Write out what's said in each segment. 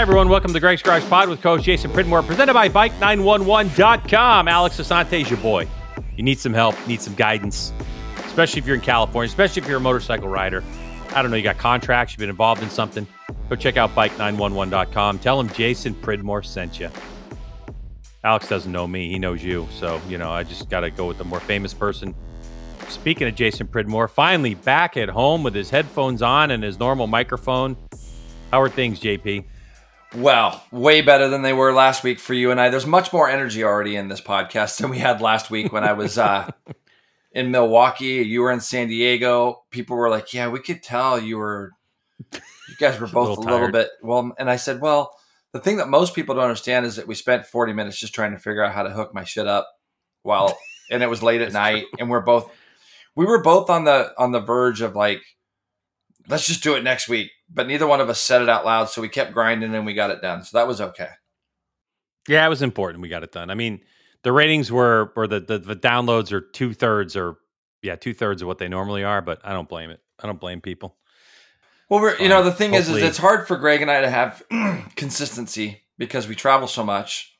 Hi, everyone. Welcome to Greg's Garage Pod with Coach Jason Pridmore, presented by Bike911.com. Alex Asante your boy. You need some help, need some guidance, especially if you're in California, especially if you're a motorcycle rider. I don't know, you got contracts, you've been involved in something. Go check out Bike911.com. Tell him Jason Pridmore sent you. Alex doesn't know me, he knows you. So, you know, I just got to go with the more famous person. Speaking of Jason Pridmore, finally back at home with his headphones on and his normal microphone. How are things, JP? Well, way better than they were last week for you and I. There's much more energy already in this podcast than we had last week when I was uh, in Milwaukee. You were in San Diego. People were like, "Yeah, we could tell you were, you guys were both a little, a little bit well." And I said, "Well, the thing that most people don't understand is that we spent 40 minutes just trying to figure out how to hook my shit up, while and it was late at night, true. and we're both, we were both on the on the verge of like, let's just do it next week." but neither one of us said it out loud. So we kept grinding and we got it done. So that was okay. Yeah, it was important. We got it done. I mean, the ratings were, or the, the, the downloads are two thirds or, yeah, two thirds of what they normally are, but I don't blame it. I don't blame people. Well, we're, you know, the thing Hopefully. is, is it's hard for Greg and I to have consistency because we travel so much.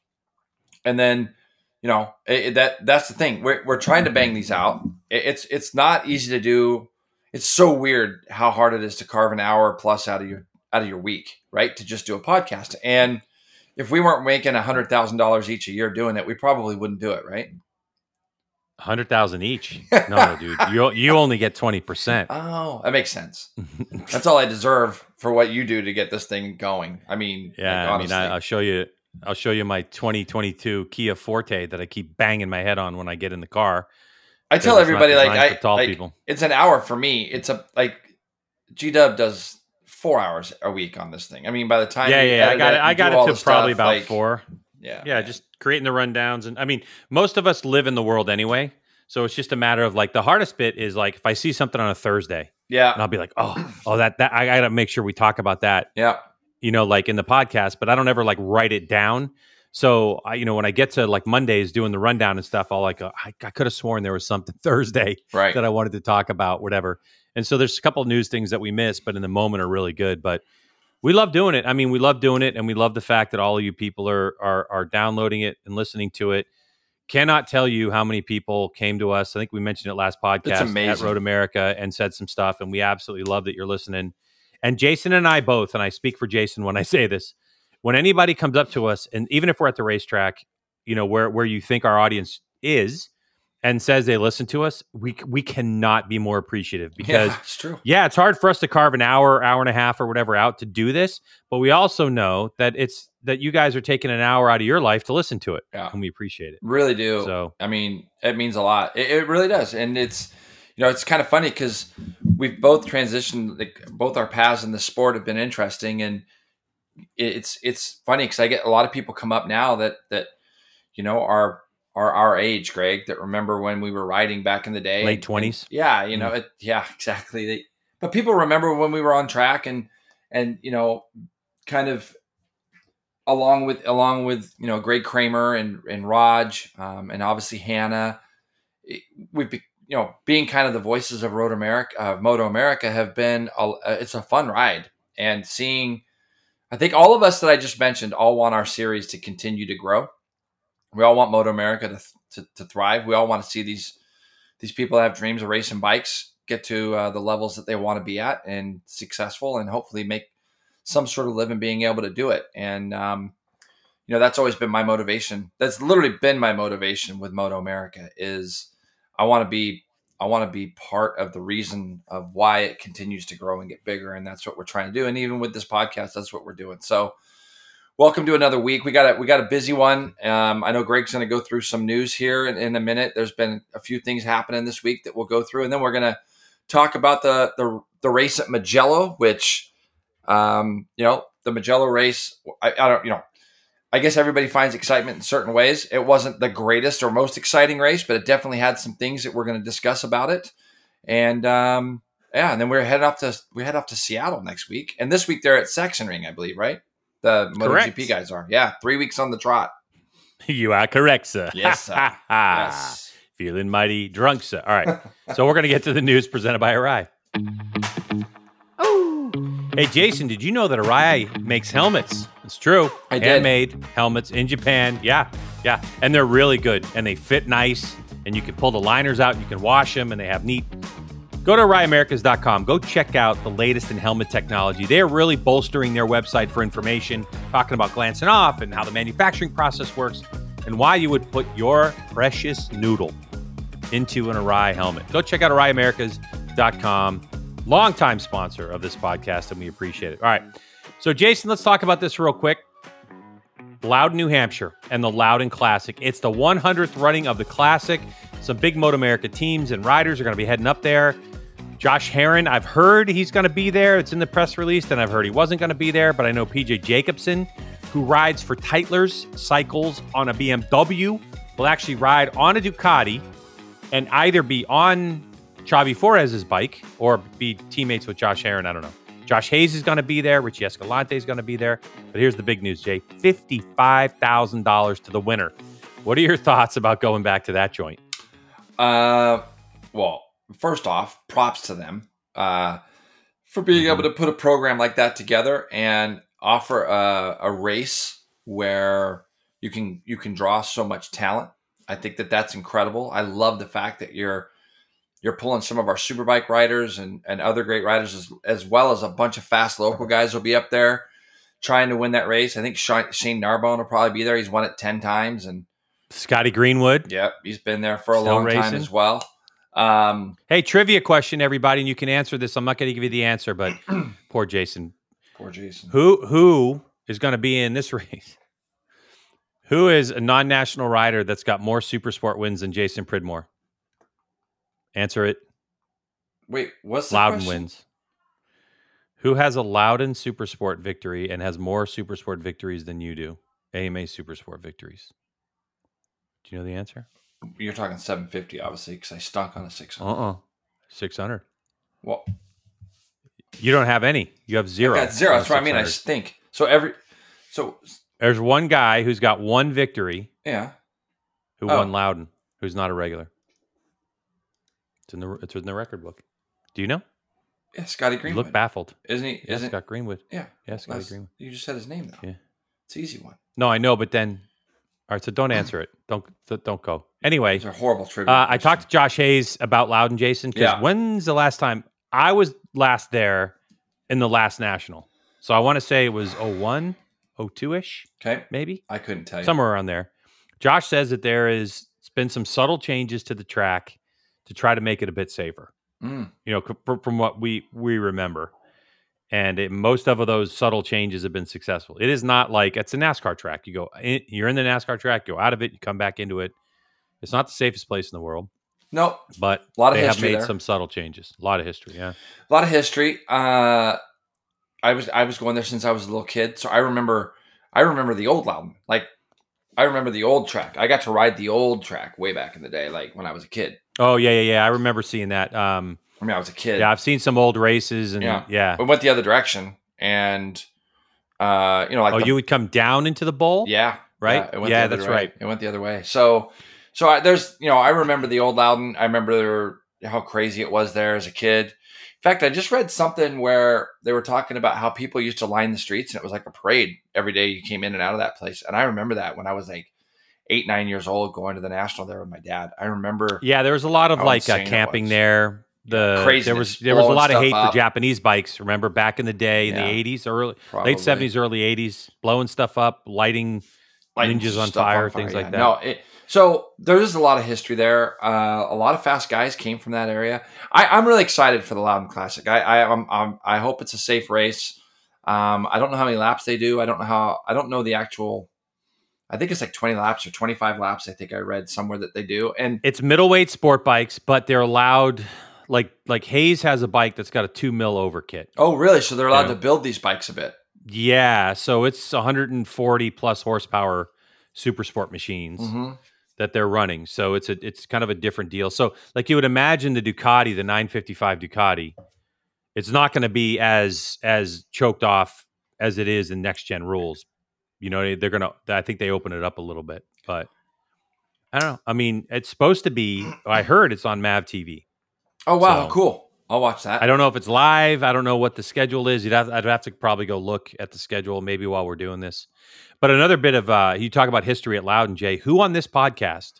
And then, you know, it, that that's the thing. We're, we're trying to bang these out. It, it's, it's not easy to do it's so weird how hard it is to carve an hour plus out of your out of your week, right? To just do a podcast. And if we weren't making a hundred thousand dollars each a year doing it, we probably wouldn't do it, right? Hundred thousand each? No, dude. You you only get twenty percent. Oh, that makes sense. That's all I deserve for what you do to get this thing going. I mean, yeah. Like, I mean, I, I'll show you. I'll show you my 2022 Kia Forte that I keep banging my head on when I get in the car. I tell everybody like I tall like, people. It's an hour for me. It's a like G Dub does four hours a week on this thing. I mean, by the time yeah, yeah, I got it. I got it to probably stuff, about like, four. Yeah, yeah, just creating the rundowns, and I mean, most of us live in the world anyway, so it's just a matter of like the hardest bit is like if I see something on a Thursday, yeah, and I'll be like, oh, oh, that that I got to make sure we talk about that, yeah, you know, like in the podcast, but I don't ever like write it down so I, you know, when I get to like Mondays doing the rundown and stuff, I'll like, uh, I, I could have sworn there was something Thursday right. that I wanted to talk about, whatever. And so there's a couple news things that we missed, but in the moment are really good. But we love doing it. I mean, we love doing it, and we love the fact that all of you people are are, are downloading it and listening to it. Cannot tell you how many people came to us. I think we mentioned it last podcast at Road America and said some stuff, and we absolutely love that you're listening. And Jason and I both, and I speak for Jason when I say this, when anybody comes up to us, and even if we're at the racetrack, you know where where you think our audience is, and says they listen to us, we we cannot be more appreciative because yeah, it's true. Yeah, it's hard for us to carve an hour, hour and a half, or whatever out to do this, but we also know that it's that you guys are taking an hour out of your life to listen to it, yeah. and we appreciate it. Really do. So I mean, it means a lot. It, it really does, and it's you know it's kind of funny because we've both transitioned, like both our paths in the sport have been interesting, and it's it's funny because I get a lot of people come up now that that you know are are our age, Greg, that remember when we were riding back in the day, late twenties. Yeah, you know, mm. it, yeah, exactly. They, but people remember when we were on track and and you know, kind of along with along with you know Greg Kramer and and Raj um, and obviously Hannah, we've you know being kind of the voices of Road America, uh, Moto America, have been a, it's a fun ride and seeing I think all of us that I just mentioned all want our series to continue to grow. We all want Moto America to, to, to thrive. We all want to see these these people that have dreams of racing bikes get to uh, the levels that they want to be at and successful, and hopefully make some sort of living being able to do it. And um, you know that's always been my motivation. That's literally been my motivation with Moto America. Is I want to be I want to be part of the reason of why it continues to grow and get bigger. And that's what we're trying to do. And even with this podcast, that's what we're doing. So welcome to another week. We got a, we got a busy one. Um, I know Greg's going to go through some news here in, in, a minute. There's been a few things happening this week that we'll go through. And then we're going to talk about the, the, the race at Mugello, which, um, you know, the Mugello race, I, I don't, you know, I guess everybody finds excitement in certain ways. It wasn't the greatest or most exciting race, but it definitely had some things that we're going to discuss about it. And um, yeah, and then we're headed off to we head off to Seattle next week, and this week they're at Sachsenring, I believe, right? The MotoGP guys are. Yeah, three weeks on the trot. You are correct, sir. Yes, sir. yes. Feeling mighty drunk, sir. All right, so we're going to get to the news presented by Arai. Oh, hey Jason, did you know that Arai makes helmets? It's true. I did. Handmade helmets in Japan. Yeah, yeah, and they're really good, and they fit nice, and you can pull the liners out, you can wash them, and they have neat. Go to AraiAmericas.com. Go check out the latest in helmet technology. They are really bolstering their website for information, talking about glancing off and how the manufacturing process works, and why you would put your precious noodle into an Arai helmet. Go check out AraiAmericas.com. Longtime sponsor of this podcast, and we appreciate it. All right. So, Jason, let's talk about this real quick. Loud, New Hampshire, and the Loudon Classic. It's the 100th running of the Classic. Some big Moto America teams and riders are going to be heading up there. Josh Herrin, I've heard he's going to be there. It's in the press release, and I've heard he wasn't going to be there, but I know PJ Jacobson, who rides for Tytler's Cycles on a BMW, will actually ride on a Ducati and either be on Xavi Forés's bike or be teammates with Josh Herrin. I don't know. Josh Hayes is going to be there. Richie Escalante is going to be there. But here's the big news, Jay $55,000 to the winner. What are your thoughts about going back to that joint? Uh, well, first off, props to them uh, for being able to put a program like that together and offer a, a race where you can you can draw so much talent. I think that that's incredible. I love the fact that you're you're pulling some of our superbike riders and, and other great riders as, as well as a bunch of fast local guys will be up there trying to win that race. I think Shane Narbonne will probably be there. He's won it 10 times and Scotty Greenwood. Yep. He's been there for a long time as well. Um, Hey, trivia question, everybody, and you can answer this. I'm not going to give you the answer, but poor Jason. poor Jason. Who who is going to be in this race? Who is a non-national rider that's got more super sport wins than Jason Pridmore? Answer it. Wait, what's the Loudon question? wins. Who has a Loudon Super Sport victory and has more Super Sport victories than you do? AMA Super Sport victories. Do you know the answer? You're talking 750, obviously, because I stunk on a 600. Uh uh 600. Well, You don't have any. You have zero. I got zero. That's what I mean. I 600. stink. So every, so There's one guy who's got one victory yeah. who Oh. won Loudon, who's not a regular. It's in the it's in the record book. Do you know? Yeah, Scotty You Greenwood. look baffled. Isn't he? Yeah, Isn't Scott Greenwood. Yeah. Yeah, Scotty that's- Greenwood. You just said his name though. Yeah. It's an easy one. No, I know, but then, all right. So don't answer it. Don't don't go. Anyway, These are horrible trivia. uh, I talked to Josh Hayes about Loudon, Jason. Because Yeah. when's the last time I was last there in the last national? So I want to say it was 01, 02 ish, Okay. maybe I couldn't tell you. somewhere around there. Josh says that there is it's been some subtle changes to the track to try to make it a bit safer. Mm. You know, from, from what we we remember, and it, most of those subtle changes have been successful. It is not like it's a NASCAR track. You go, in, you're in the NASCAR track, go out of it, you come back into it. It's not the safest place in the world, No, but a lot of they have history made there. some subtle changes. A lot of history, yeah. a lot of history. Uh, I was I was going there since I was a little kid, so I remember I remember the old Loudon. Like I remember the old track. I got to ride the old track way back in the day, like when I was a kid. Oh yeah, yeah, yeah. I remember seeing that. Um, I mean, I was a kid. yeah, I've seen some old races, and Yeah. yeah. We went the other direction, and uh, you know, like oh, the- you would come down into the bowl, yeah, right? it went Yeah, that's way. right. It went the other way. So, so I, there's, you know, I remember the old Loudon. I remember how crazy it was there as a kid. In fact, I just read something where they were talking about how people used to line the streets, and it was like a parade every day you came in and out of that place. And I remember that when I was like eight, nine years old, going to the national there with my dad. I remember, Yeah, there was a lot of like uh, camping there. The Craziness, there was there was a lot of hate up. for Japanese bikes. Remember back in the day in Yeah. the eighties, early probably, late seventies, early eighties, blowing stuff up, lighting. lighting ninjas on stuff fire, things like that. No, it, so there's a lot of history there. Uh, a lot of fast guys came from that area. I, I'm really excited for the Loudon Classic. I I, I'm, I'm, I hope it's a safe race. Um, I don't know how many laps they do. I don't know how. I don't know the actual. I think it's like 20 laps or 25 laps. I think I read somewhere that they do. And It's middleweight sport bikes, but they're allowed. Like like Hayes has a bike that's got a two mil over kit. oh, really? So they're allowed Yeah. to build these bikes a bit. Yeah, so it's 140 plus horsepower super sport machines hmm that they're running. So it's a it's kind of a different deal. So like you would imagine the Ducati, the 955 Ducati, it's not going to be as as choked off as it is in next gen rules. You know, they're going to I think they open it up a little bit, but I don't know. I mean, it's supposed to be I heard it's on Mav TV. Oh wow, So- cool. I'll watch that. I don't know if it's live. I don't know what the schedule is. You'd have, I'd have to probably go look at the schedule maybe while we're doing this. But another bit of uh, you talk about history at Loudon, Jay. Who on this podcast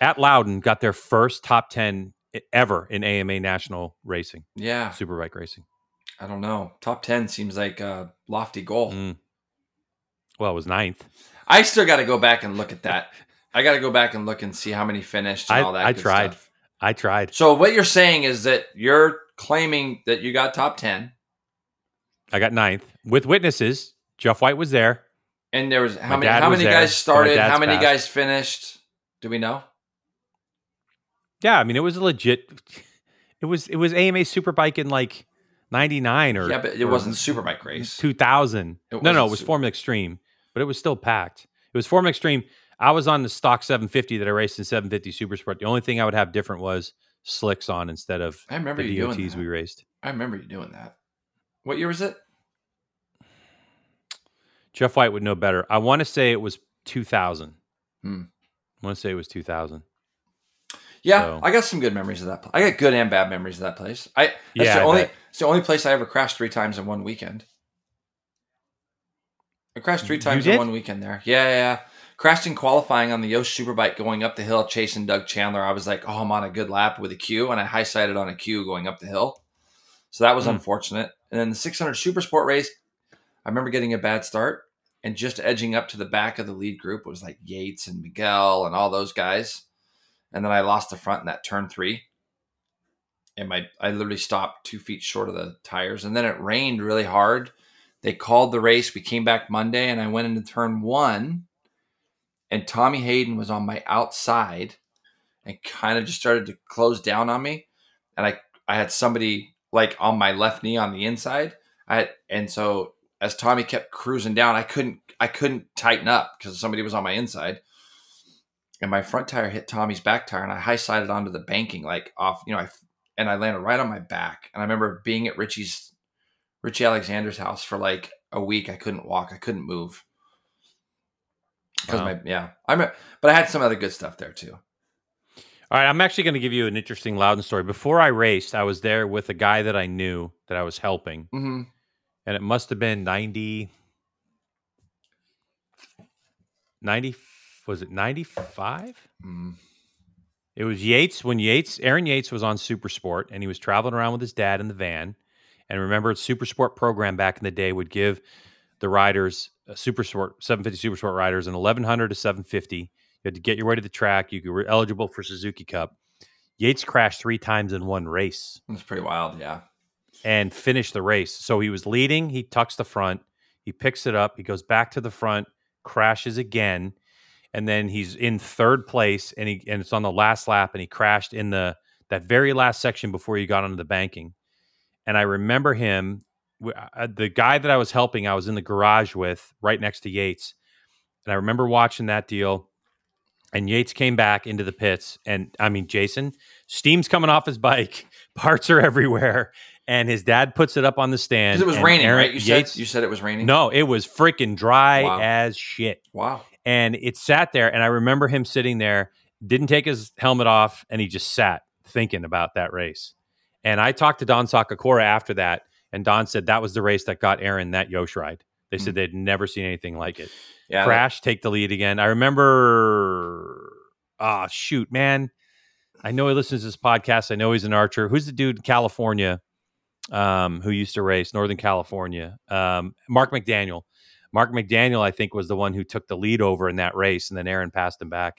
at Loudon got their first top ten ever in AMA national racing, yeah, superbike racing? I don't know. Top ten seems like a lofty goal. Mm. Well, it was ninth. I still got to go back and look at that. I got to go back and look and see how many finished and I- all that. I tried. stuff. I tried. So what you're saying is that you're claiming that you got top ten, I got ninth with witnesses. Jeff White was there. and there was how My many? How many there, guys started? How many passed. guys finished? Do we know? Yeah, I mean it was a legit. It was it was AMA Superbike in like '99 or yeah, but it wasn't Superbike race. 2000. It no, no, it was Super- Formula Extreme, but it was still packed. It was Formula Extreme. I was on the stock 750 that I raced in 750 Super Sport. The only thing I would have different was slicks on instead of I remember the you doing DOTs we raced. I remember you doing that. What year was it? Jeff White would know better. I want to say it was 2000. Hmm. I want to say it was 2000. Yeah, So- I got some good memories of that. Place. I got good and bad memories of that place. I that's Yeah, the I only bet. it's the only place I ever crashed three times in one weekend. I crashed three times in one weekend there. Yeah, yeah, yeah. Crashed in qualifying on the Yosh Superbike going up the hill, chasing Doug Chandler. I was like, oh, I'm on a good lap with a Q, and I high sided on a Q going up the hill. So that was Hmm. unfortunate. And then the 600 Super Sport race, I remember getting a bad start and just edging up to the back of the lead group It was like Yates and Miguel and all those guys. And then I lost the front in that turn three. And my I literally stopped two feet short of the tires. And then it rained really hard. They called the race. We came back Monday and I went into turn one. And Tommy Hayden was on my outside and kind of just started to close down on me. And I I had somebody like on my left knee on the inside. I had, and so as Tommy kept cruising down, I couldn't I couldn't tighten up because somebody was on my inside. And my front tire hit Tommy's back tire, and I high sided onto the banking, like off, you know, I and I landed right on my back. And I remember being at Richie's Richie Alexander's house for like a week. I couldn't walk, I couldn't move because Wow. my yeah. I remember, but I had some other good stuff there too. All right, I'm actually going to give you an interesting Loudon story. Before I raced, I was there with a guy that I knew that I was helping, hmm and it must have been 90 90 was it 95? mm It was Yates when Yates, Aaron Yates was on Super Sport and he was traveling around with his dad in the van. And remember, Super Sport program back in the day would give the riders, Super Sport, 750 Super Sport riders, an 1100 to 750. You had to get your way to the track. You were eligible for Suzuki Cup. Yates crashed three times in one race It's pretty wild, yeah. and finished the race. So he was leading. He tucks the front. He picks it up. He goes back to the front, crashes again, and then he's in third place. And he and it's on the last lap, and he crashed in the that very last section before he got onto the banking. And I remember him, uh, the guy that I was helping. I was in the garage with right next to Yates, and I remember watching that deal. And Yates came back into the pits, and I mean, Jason, steam's coming off his bike, parts are everywhere, and his dad puts it up on the stand. Because it was raining, Aaron- right? You Yates, said you said it was raining. no, it was freaking dry Wow. as shit, Wow. and it sat there. And I remember him sitting there, didn't take his helmet off, and he just sat thinking about that race. And I talked to Don Sakakura after that, and Don said that was the race that got Aaron that Yosh ride. They said they'd never seen anything like it. Yeah. Crash, take the lead again. I remember. Ah, shoot, man. I know he listens to this podcast. I know he's an archer. Who's the dude in California um, who used to race Northern California? Um, Mark McDaniel. Mark McDaniel, I think, was the one who took the lead over in that race, and then Aaron passed him back.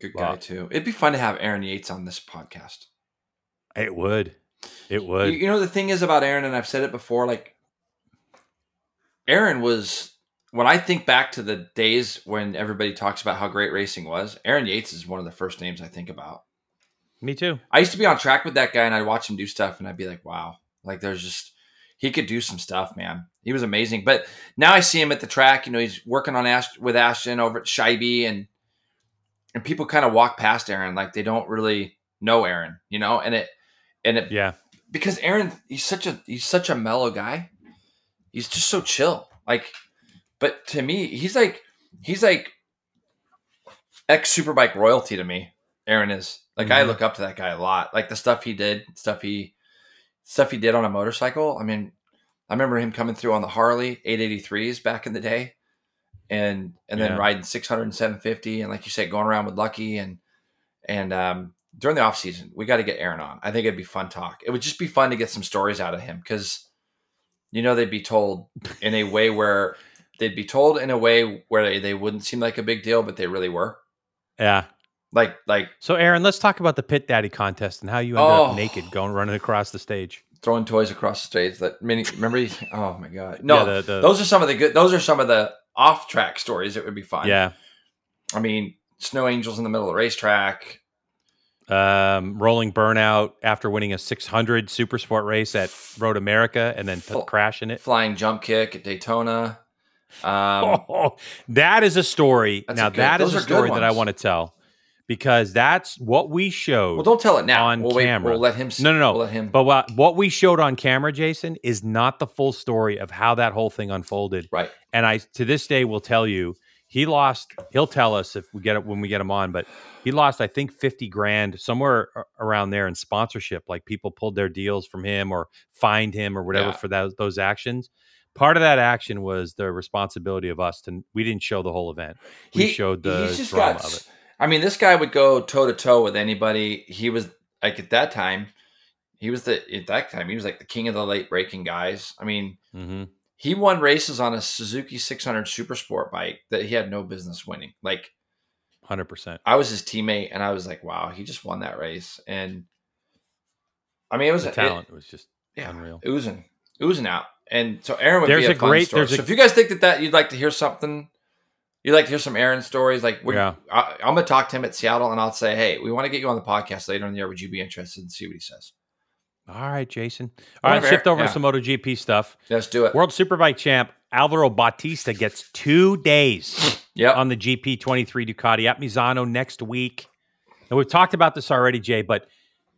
Good guy Wow. too. It'd be fun to have Aaron Yates on this podcast. It would. It You, would. you know the thing is about Aaron, and I've said it before. Like Aaron was when I think back to the days when everybody talks about how great racing was. Aaron Yates is one of the first names I think about. Me too. I used to be on track with that guy, and I'd watch him do stuff, and I'd be like, "Wow!" Like there's just he could do some stuff, man. He was amazing. But now I see him at the track. You know, he's working on Ash with Ashton over at Scheibe, and and people kind of walk past Aaron like they don't really know Aaron, you know, and it and it Yeah. Because Aaron he's such a he's such a mellow guy. He's just so chill. Like but to me, he's like he's like ex superbike royalty to me. Aaron is. Like I Mhm. look up to that guy a lot. Like the stuff he did, stuff he stuff he did on a motorcycle. I mean, I remember him coming through on the Harley 883s back in the day, and and then Yeah. riding 600 and 750, and like you said, going around with Lucky and and um, during the off season, we got to get Aaron on. I think it'd be fun talk. It would just be fun to get some stories out of him because you know they'd be told in a way where they'd be told in a way where they, they wouldn't seem like a big deal, but they really were. Yeah. Like like So, Aaron, let's talk about the Pit Daddy contest and how you ended Oh. up naked going running across the stage. throwing toys across the stage. That many remember? Oh my god! No, Yeah, the- the- those are some of the good. Those are some of the off track stories It would be fun. Yeah. I mean, snow angels in the middle of the racetrack. Um, rolling burnout after winning a 600 super sport race at Road America and then crashing it. flying jump kick at Daytona. Um, Oh, that is a story. Now a good- that is a story that I want to tell because that's what we showed. well, don't tell it now. on we'll wait. camera. We'll let him. s- No, no, no. We'll let him. but what what we showed on camera, Jason, is not the full story of how that whole thing unfolded. right. And I to this day will tell you he lost. He'll tell us if we get it when we get him on, but he lost I think fifty grand somewhere around there in sponsorship. Like people pulled their deals from him or fined him or whatever Yeah. for those those actions. Part of that action was the responsibility of us to. We didn't show the whole event. We showed the drama got- of it. I mean, this guy would go toe to toe with anybody. He was like at that time. He was the at that time. He was like the king of the late breaking guys. I mean, hmm he won races on a Suzuki 600 Super Sport bike that he had no business winning. Like Hundred percent. I was his teammate, and I was like, "Wow, he just won that race." And I mean, it was The talent. it- talent was just yeah, unreal. oozing, oozing out. And so Aaron would There's be a, a fun great- story. there's a- so if you guys think that that you'd like to hear something, you'd like to hear some Aaron stories. Like, we Yeah. I, I'm gonna talk to him at Seattle, and I'll say, "Hey, we want to get you on the podcast later in the year. Would you be interested?" And see what he says. All right, Jason. All right, Whatever. shift over Yeah. to some MotoGP stuff. Let's do it. World Superbike champ Alvaro Bautista gets two days Yep. on the GP23 Ducati at Misano next week. And we've talked about this already, Jay, but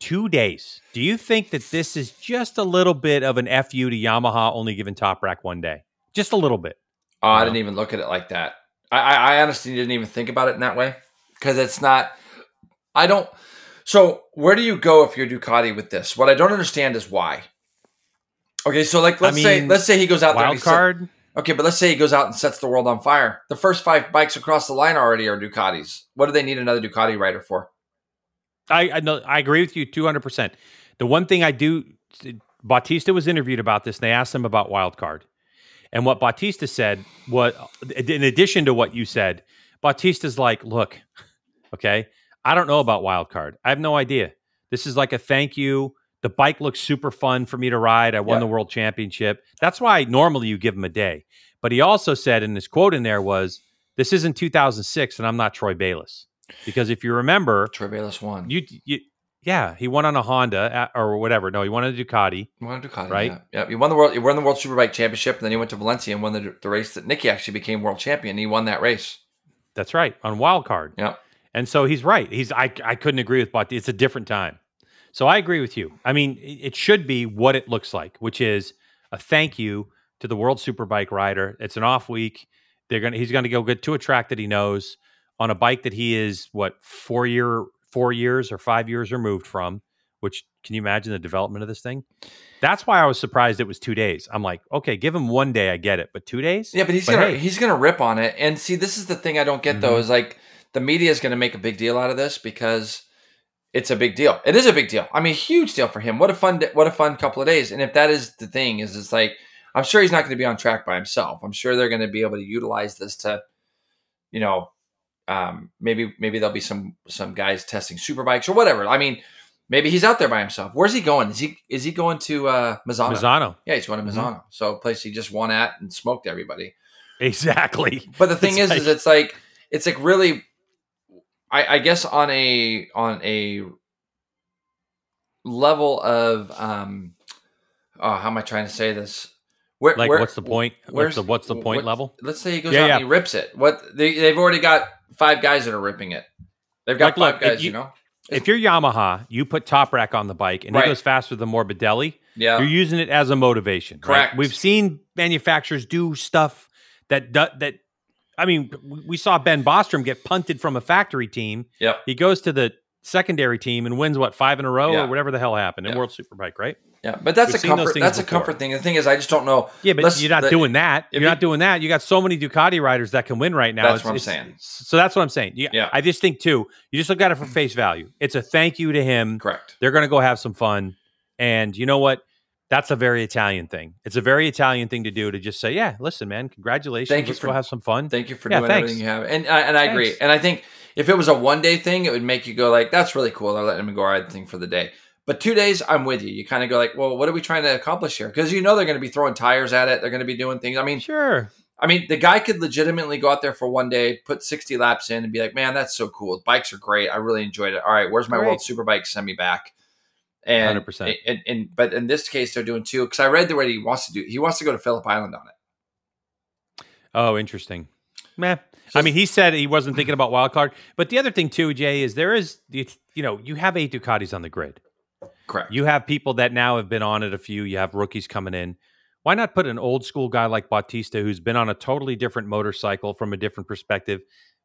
two days. Do you think that this is just a little bit of an FU to Yamaha only giving Toprak one day? Just a little bit. Oh, I didn't even look at it like that. I, I, I honestly didn't even think about it in that way because it's not. I don't. So where do you go if you're Ducati with this? What I don't understand is why. Okay, so like let's say mean, let's say he goes out there. and Wild set- card? okay, but let's say he goes out and sets the world on fire. The first five bikes across the line already are Ducatis. What do they need another Ducati rider for? I I, know, I agree with you 200%. The one thing I do, Bautista was interviewed about this and they asked him about wild card. And what Bautista said, what in addition to what you said, Bautista's like, look, okay, I don't know about wild card. I have no idea. This is like a thank you. The bike looks super fun for me to ride. I won Yeah. the world championship. That's why normally you give him a day. But he also said, and his quote in there was, "This isn't 2006, and I'm not Troy Bayliss." Because if you remember, Troy Bayliss won. you, you yeah, he won on a Honda at, or whatever. No, he won on a Ducati. You won a Ducati, Right? Yeah. yeah, you won the world. He won the World Superbike Championship, and then he went to Valencia and won the, the race that Nicky actually became world champion. He won that race. That's right on wild card. Yeah. And so he's right. He's I I couldn't agree with Bautista. It's a different time. So I agree with you. I mean, it should be what it looks like, which is a thank you to the World Superbike rider. It's an off week. They're gonna he's gonna go get to a track that he knows on a bike that he is what four year four years or five years removed from. Which can you imagine the development of this thing? That's why I was surprised it was two days. I'm like, okay, give him one day, I get it, but two days? Yeah, but he's But gonna hey. he's gonna rip on it. And see, this is the thing I don't get though Mhm. is like the media is gonna make a big deal out of this because it's a big deal. It is a big deal. I mean, huge deal for him. What a fun what a fun couple of days. And if that is the thing, is it's like I'm sure he's not going to be on track by himself. I'm sure they're going to be able to utilize this to, you know, um, maybe maybe there'll be some some guys testing super bikes or whatever. I mean, maybe he's out there by himself. Where's he going? Is he is he going to uh, Misano? Misano. Yeah, he's going to Mhm. So a place he just won at and smoked everybody. Exactly. But the thing It's is, is it's like it's like really, I, I guess on a on a level of um, oh, how am I trying to say this? Where, Like, where- what's the point? where's- What's the what's the point what- level? Let's say he goes Yeah, out yeah. and he rips it. What they they've already got five guys that are ripping it. They've got Like, five look, guys, you, you- know. If you're Yamaha, you put Toprak on the bike and Right. it goes faster than Morbidelli. Yeah, You're using it as a motivation. right? Correct. We've seen manufacturers do stuff that that. I mean, we saw Ben Bostrom get punted from a factory team. Yeah, He goes to the secondary team and wins what five in a row Yeah. or whatever the hell happened in Yeah. World Superbike, right? Yeah, but that's We've a comfort. That's a comfort thing. The thing is, I just don't know. Yeah, but Let's- you're not the- doing that. You're not doing that. You got so many Ducati riders that can win right now. That's It's- what I'm saying. So that's what I'm saying. You- Yeah. I just think too. You just look at it for face value. It's a thank you to him. Correct. They're going to go have some fun, and you know what? That's a very Italian thing. It's a very Italian thing to do to just say, "Yeah, listen, man, congratulations. Thank you Let's for- go have some fun." Thank you for Yeah, doing thanks. everything you have, and I, and I agree. And I think if it was a one day thing, it would make you go like, "That's really cool." They're letting him go ride the thing for the day. But two days, I'm with you. You kind of go like, "Well, what are we trying to accomplish here?" Because you know they're going to be throwing tires at it. They're going to be doing things. I mean, Sure. I mean, the guy could legitimately go out there for one day, put 60 laps in, and be like, "Man, that's so cool. Bikes are great. I really enjoyed it. All right, where's my Great. World Superbike? Send me back." And, 100%. and, and but in this case, they're doing two because I read the way he wants to do. He wants to go to Phillip Island on it. Oh, interesting. Meh. I mean, he said he wasn't thinking about wild card, but the other thing too, Jay, is there is you know you have eight Ducatis on the grid. Correct. You have people that now have been on it a few. You have rookies coming in. Why not put an old school guy like Bautista, who's been on a totally different motorcycle from a different perspective?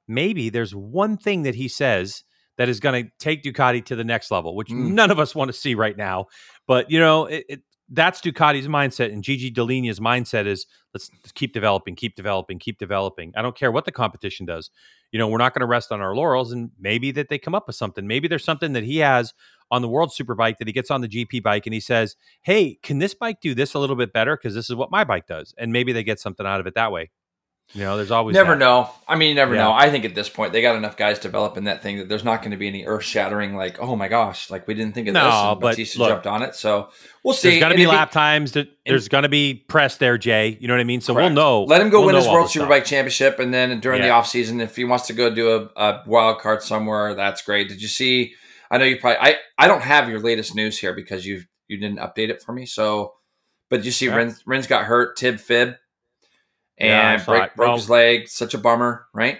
Maybe there's one thing that he says that is going to take Ducati to the next level, which Mm. none of us want to see right now. But you know, it, it, that's Ducati's mindset, and Gigi Dall'Igna's mindset is let's keep developing, keep developing, keep developing. I don't care what the competition does. You know, we're not going to rest on our laurels, and maybe that they come up with something. Maybe there's something that he has on the World Superbike that he gets on the GP bike and he says, "Hey, can this bike do this a little bit better? Because this is what my bike does." And maybe they get something out of it that way. You know, there's always Never that. know. I mean, you never Yeah. know. I think at this point they got enough guys developing that thing that there's not going to be any earth shattering. Like, oh my gosh, like we didn't think of this. No, And but Bautista look, jumped on it, so we'll see. There's going to be if he- lap times. That there's going to be press there, Jay. You know what I mean? So Correct. we'll know. Let him go we'll win his World. Superbike Championship, and then during the Yeah. off season, if he wants to go do a, a wild card somewhere, that's great. Did you see? I know you probably. I I don't have your latest news here because you you didn't update it for me. So, but did you see Yeah. Rins, Rins got hurt, Tib fib, and break, broke his leg. Such a bummer, right?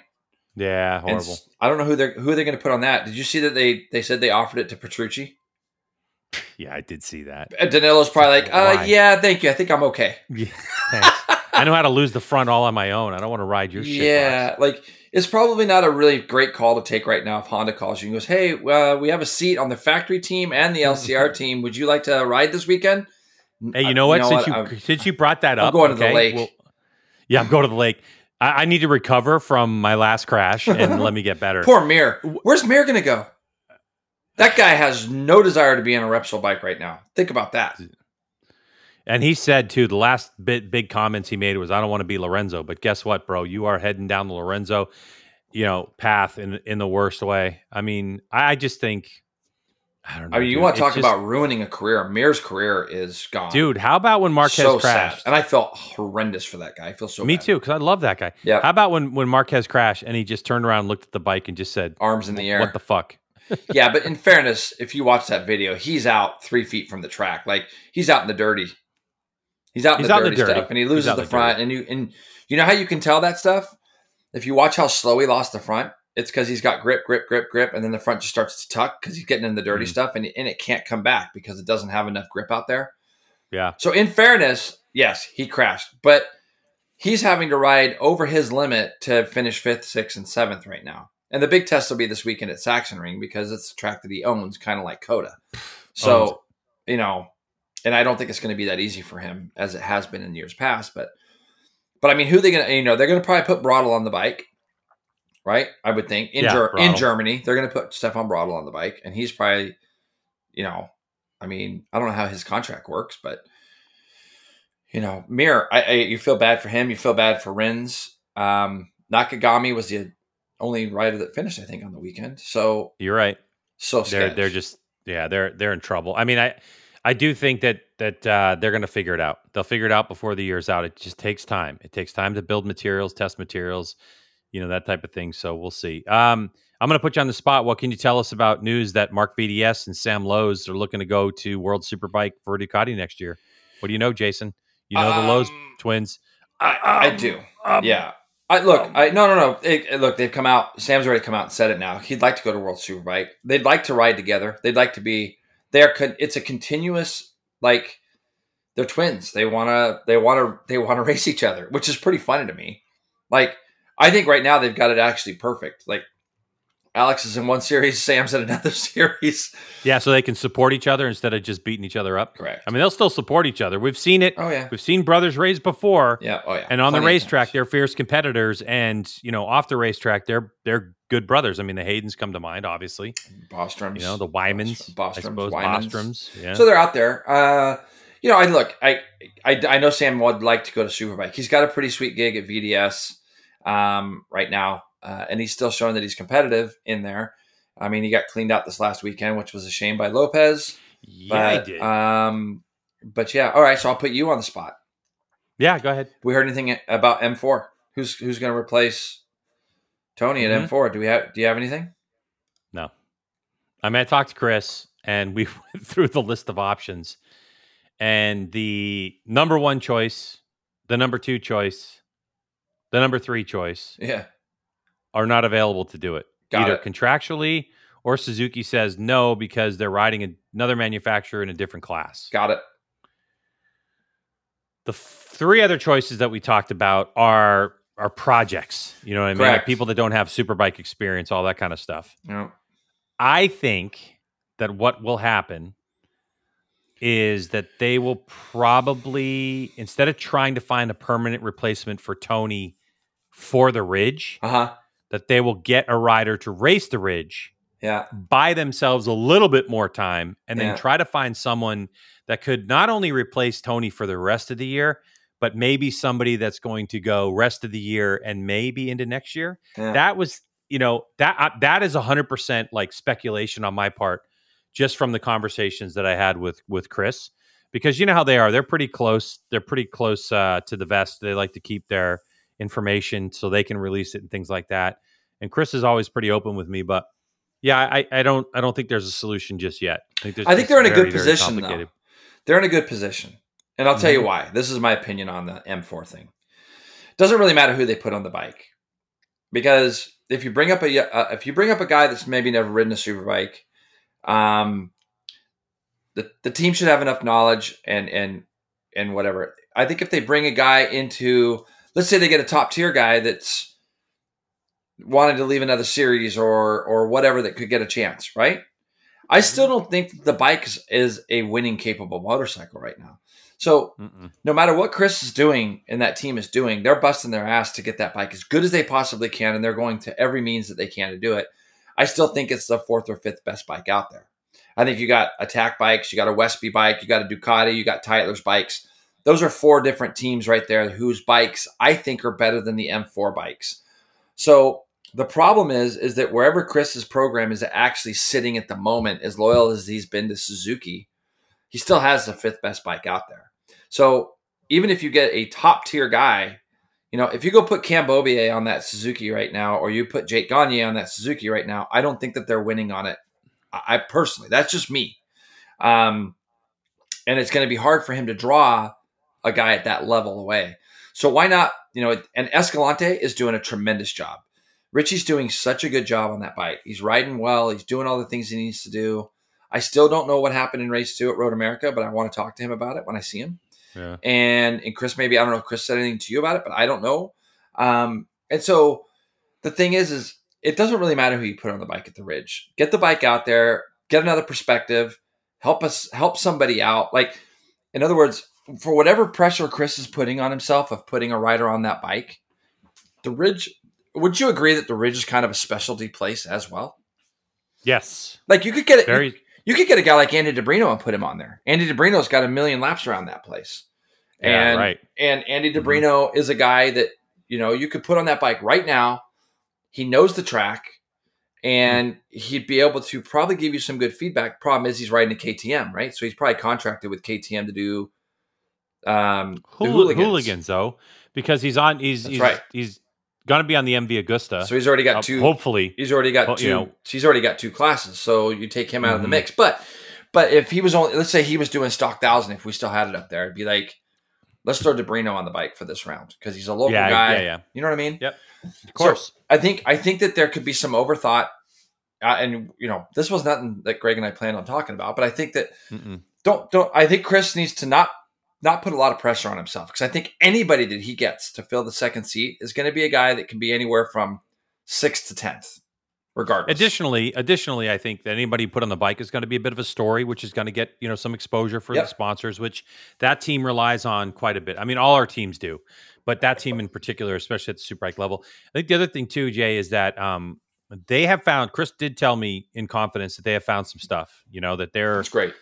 Yeah, And horrible. s- I don't know who they're who they're going to put on that. Did you see that they they said they offered it to Petrucci? Yeah, I did see that. Uh, Danilo's probably like, uh, yeah, thank you. I think I'm okay. Yeah, thanks. I know how to lose the front all on my own. I don't want to ride your shit. yeah, box. like it's probably not a really great call to take right now. If Honda calls you and goes, "Hey, uh, we have a seat on the factory team and the LCR team. Would you like to ride this weekend?" Hey, you know what? since you I'm- since you brought that I'm up, going to the okay, lake. well- yeah, I'm going to the lake. I, I need to recover from my last crash and let me get better. poor Mir. Where's Mir going to go? That guy has no desire to be on a Repsol bike right now. Think about that. And he said too, the last bit big comments he made was, "I don't want to be Lorenzo," but guess what, bro? You are heading down the Lorenzo, you know, path in in the worst way. I mean, I, I just think, I don't know. I mean, you want to talk just- about ruining a career? Mir's career is gone, dude? How about when Marquez so crashed? sad. And I felt horrendous for that guy. I feel so. Me bad. too, because I love that guy. Yeah. How about when when Marquez crashed and he just turned around, looked at the bike, and just said, Arms in the air. "What the fuck?" yeah, but in fairness, if you watch that video, he's out three feet from the track. Like he's out in the dirty. He's out in He's the out in the dirty dirty. stuff, and he loses the the front. And you and you know how you can tell that stuff if you watch how slow he lost the front. It's because he's got grip, grip, grip, grip, and then the front just starts to tuck because he's getting in the dirty Mhm. stuff, and and it can't come back because it doesn't have enough grip out there. Yeah, So in fairness, yes, he crashed, but he's having to ride over his limit to finish fifth, sixth, and seventh right now. And the big test will be this weekend at Sachsenring because it's a track that he owns, kind of like COTA. So, Owns. you know, and I don't think it's going to be that easy for him as it has been in years past. But, but I mean, who they going to? You know, they're going to probably put Bradl on the bike, right? I would think in Yeah, Ger- in Germany they're going to put Stefan Bradl on the bike, and he's probably, you know, I mean, I don't know how his contract works, but you know, Mir, I, I you feel bad for him. You feel bad for Rins. Um, Nakagami was the only rider that finished, I think, on the weekend. So you're right. so They're they're just yeah they're they're in trouble. I mean, I I do think that that uh, they're going to figure it out. They'll figure it out before the year's out. It just takes time. It takes time to build materials, test materials, you know that type of thing. So we'll see. Um, I'm going to put you on the spot. What can you tell us about news that Marc VDS and Sam Lowes are looking to go to World Superbike for Ducati next year? What do you know, Jason? You know the Lowes Um, twins. I, I do. yeah. I look. I no no no. It, it- look, they've come out. Sam's already come out and said it. Now he'd like to go to World Superbike. They'd like to ride together. They'd like to be. They're. con- It's a continuous like. They're twins. They wanna. They wanna. They wanna race each other, which is pretty funny to me. Like I think right now they've got it actually perfect. Like Alex is in one series, Sam's in another series. Yeah, so they can support each other instead of just beating each other up. Correct. I mean, they'll still support each other. We've seen it. Oh yeah. We've seen brothers raise before. Yeah. Oh yeah. And on Plenty the racetrack, they're fierce competitors, and you know, off the racetrack, they're they're good brothers. I mean, the Haydens come to mind, obviously. Bostrom's. You know, the Wymans, Bostrom's, I suppose, Wymans. Bostroms. Yeah. So they're out there. Uh, you know, I look. I, I I know Sam would like to go to Superbike. He's got a pretty sweet gig at VDS um, right now, uh, and he's still showing that he's competitive in there. I mean, he got cleaned out this last weekend, which was a shame by Lopez. yeah, but, I did. Um, but yeah, all right. So I'll put you on the spot. yeah, go ahead. We heard anything about M4? Who's who's going to replace Tony at M4? Do we have Do you have anything? No. I mean, I talked to Chris and we went through the list of options. And the number one choice, the number two choice, the number three choice Yeah, are not available to do it. Got either it. contractually or Suzuki says no because they're riding another manufacturer in a different class. got it. The three other choices that we talked about are are projects. You know what I mean? Like people that don't have superbike experience, all that kind of stuff. No. I think that what will happen is that they will probably instead of trying to find a permanent replacement for Tony for the Ridge, Uh huh. that they will get a rider to race the Ridge, Yeah. buy themselves a little bit more time, and then Yeah. try to find someone that could not only replace Tony for the rest of the year, but maybe somebody that's going to go rest of the year and maybe into next year Yeah. that was you know that uh, that is 100% like speculation on my part just from the conversations that i had with with chris because you know how they are they're pretty close they're pretty close uh, to the vest they like to keep their information so they can release it and things like that and chris is always pretty open with me but yeah i i don't i don't think there's a solution just yet i think, there's I think they're in a very, good position, though. They're in a good position. And I'll tell you Mhm. why. This is my opinion on the M4 thing. Doesn't really matter who they put on the bike. Because if you bring up a uh, if you bring up a guy that's maybe never ridden a superbike, um the the team should have enough knowledge and and and whatever. I think if they bring a guy into let's say they get a top tier guy that's wanted to leave another series or or whatever that could get a chance, right? I mm-hmm. still don't think the bike is, is a winning capable motorcycle right now. So Mm-mm. no matter what Chris is doing and that team is doing, they're busting their ass to get that bike as good as they possibly can, and they're going to every means that they can to do it. I still think it's the fourth or fifth best bike out there. I think you got attack bikes, you got a Westby bike, you got a Ducati, you got Tyler's bikes. Those are four different teams right there whose bikes I think are better than the M4 bikes. So the problem is, is that wherever Chris's program is actually sitting at the moment, as loyal as he's been to Suzuki, he still has the fifth best bike out there. So even if you get a top tier guy, you know, if you go put Cam Beaubier on that Suzuki right now, or you put Jake Gagne on that Suzuki right now, I don't think that they're winning on it. I, I personally, that's just me. Um, and it's going to be hard for him to draw a guy at that level away. So why not? You know, and Escalante is doing a tremendous job. Richie's doing such a good job on that bike. He's riding well. He's doing all the things he needs to do. I still don't know what happened in race two at Road America, but I want to talk to him about it when I see him. yeah And and Chris, maybe I don't know if Chris said anything to you about it, but I don't know. Um, and so the thing is, is it doesn't really matter who you put on the bike at the ridge. Get the bike out there, get another perspective, help us help somebody out. Like, in other words, for whatever pressure Chris is putting on himself of putting a rider on that bike, the ridge. Would you agree that the ridge is kind of a specialty place as well? yes Like you could get it. very You could get a guy like Andy DiBrino and put him on there. Andy DiBrino's got a million laps around that place. yeah, and right and Andy mm-hmm. DiBrino is a guy that you know you could put on that bike right now. He knows the track, and mm-hmm. he'd be able to probably give you some good feedback. Problem is, he's riding a KTM, right? So he's probably contracted with KTM to do um, Hool- hooligans. hooligans. though, because he's on. He's That's he's, right. he's gonna be on the MV Agusta. So he's already got uh, two. hopefully, He's already got two. you know- he's already got two classes. So you take him out of the Mhm. mix. But but if he was only, let's say he was doing stock thousand, if we still had it up there, it'd be like, let's throw DiBrino on the bike for this round because he's a local yeah, guy. yeah, yeah, You know what I mean? Yep. of course. I think I think that there could be some overthought, uh, and you know, this was nothing that Greg and I planned on talking about, but I think that Mm-mm. don't don't. I think Chris needs to not not put a lot of pressure on himself because I think anybody that he gets to fill the second seat is going to be a guy that can be anywhere from sixth to tenth, regardless. Additionally, additionally, I think that anybody put on the bike is going to be a bit of a story, which is going to get you know some exposure for Yep. the sponsors, which that team relies on quite a bit. I mean, all our teams do, but that team in particular, especially at the super bike level. I think the other thing too, Jay, is that um, they have found. Chris did tell me in confidence that they have found some stuff. You know that they're It's great.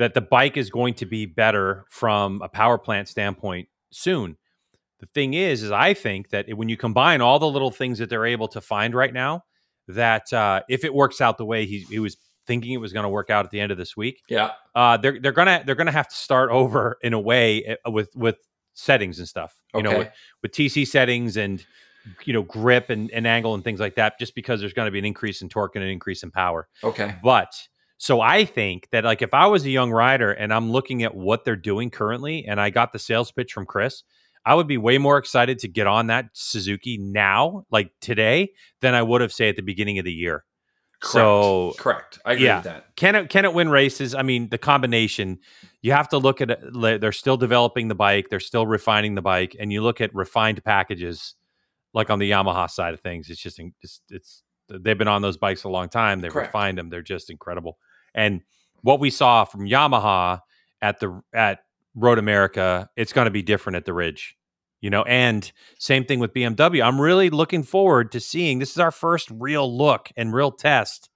That the bike is going to be better from a power plant standpoint soon. The thing is, is I think that when you combine all the little things that they're able to find right now, that uh, if it works out the way he, he was thinking it was going to work out at the end of this week, Yeah. uh, they're they're gonna they're gonna have to start over in a way uh, with with settings and stuff. You know, with, with TC settings and you know grip and, and angle and things like that. Just because there's going to be an increase in torque and an increase in power. Okay. But so I think that like if I was a young rider and I'm looking at what they're doing currently and I got the sales pitch from Chris, I would be way more excited to get on that Suzuki now, like today, than I would have say at the beginning of the year. Correct. So correct. I agree yeah. with that. can it can it win races? I mean, the combination. You have to look at it. They're still developing the bike. They're still refining the bike, and you look at refined packages, like on the Yamaha side of things. It's just it's, it's they've been on those bikes a long time. They've Correct. refined them. They're just incredible. And what we saw from Yamaha at the at Road America, it's going to be different at the Ridge. You know, and same thing with BMW. I'm really looking forward to seeing. This is our first real look and real test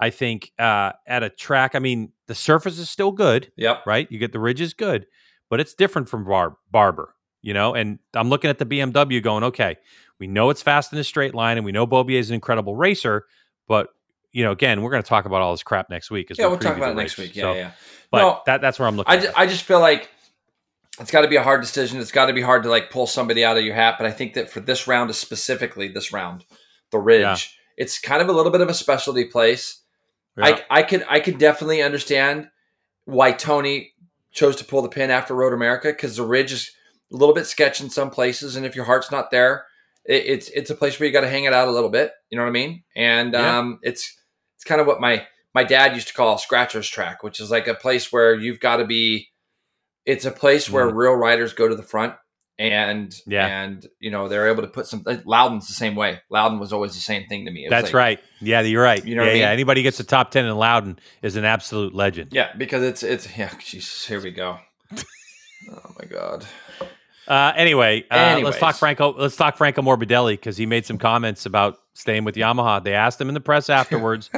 I think uh, at a track, I mean, the surface is still good, Yep. right? You get the ridge is good, but it's different from Bar- Barber, you know. And I'm looking at the BMW, going, okay, we know it's fast in a straight line, and we know Beaubier is an incredible racer, but you know, again, we're going to talk about all this crap next week. As Yeah, we we'll talk about it next week. Yeah, So- yeah. But No, that, that's where I'm looking. I just. I just feel like it's got to be a hard decision. It's got to be hard to like pull somebody out of your hat. But I think that for this round, specifically this round, the Ridge, Yeah. it's kind of a little bit of a specialty place. Yeah. I, I could I could definitely understand why Tony chose to pull the pin after Road America because the Ridge is a little bit sketch in some places, and if your heart's not there, it, it's it's a place where you got to hang it out a little bit. You know what I mean? And Yeah. um, it's it's kind of what my my dad used to call a scratcher's track, which is like a place where you've got to be. It's a place where real riders go to the front, and Mm. Yeah. and you know they're able to put some. Loudon's the same way. Loudon was always the same thing to me. It that's like- right. Yeah, you're right. You know yeah, I yeah. mean? Anybody gets a top ten in Loudon is an absolute legend. Yeah, because it's it's yeah. Jesus, here we go. oh my god. Uh, anyway, uh, let's talk Franco. Let's talk Franco Morbidelli because he made some comments about staying with Yamaha. They asked him in the press afterwards.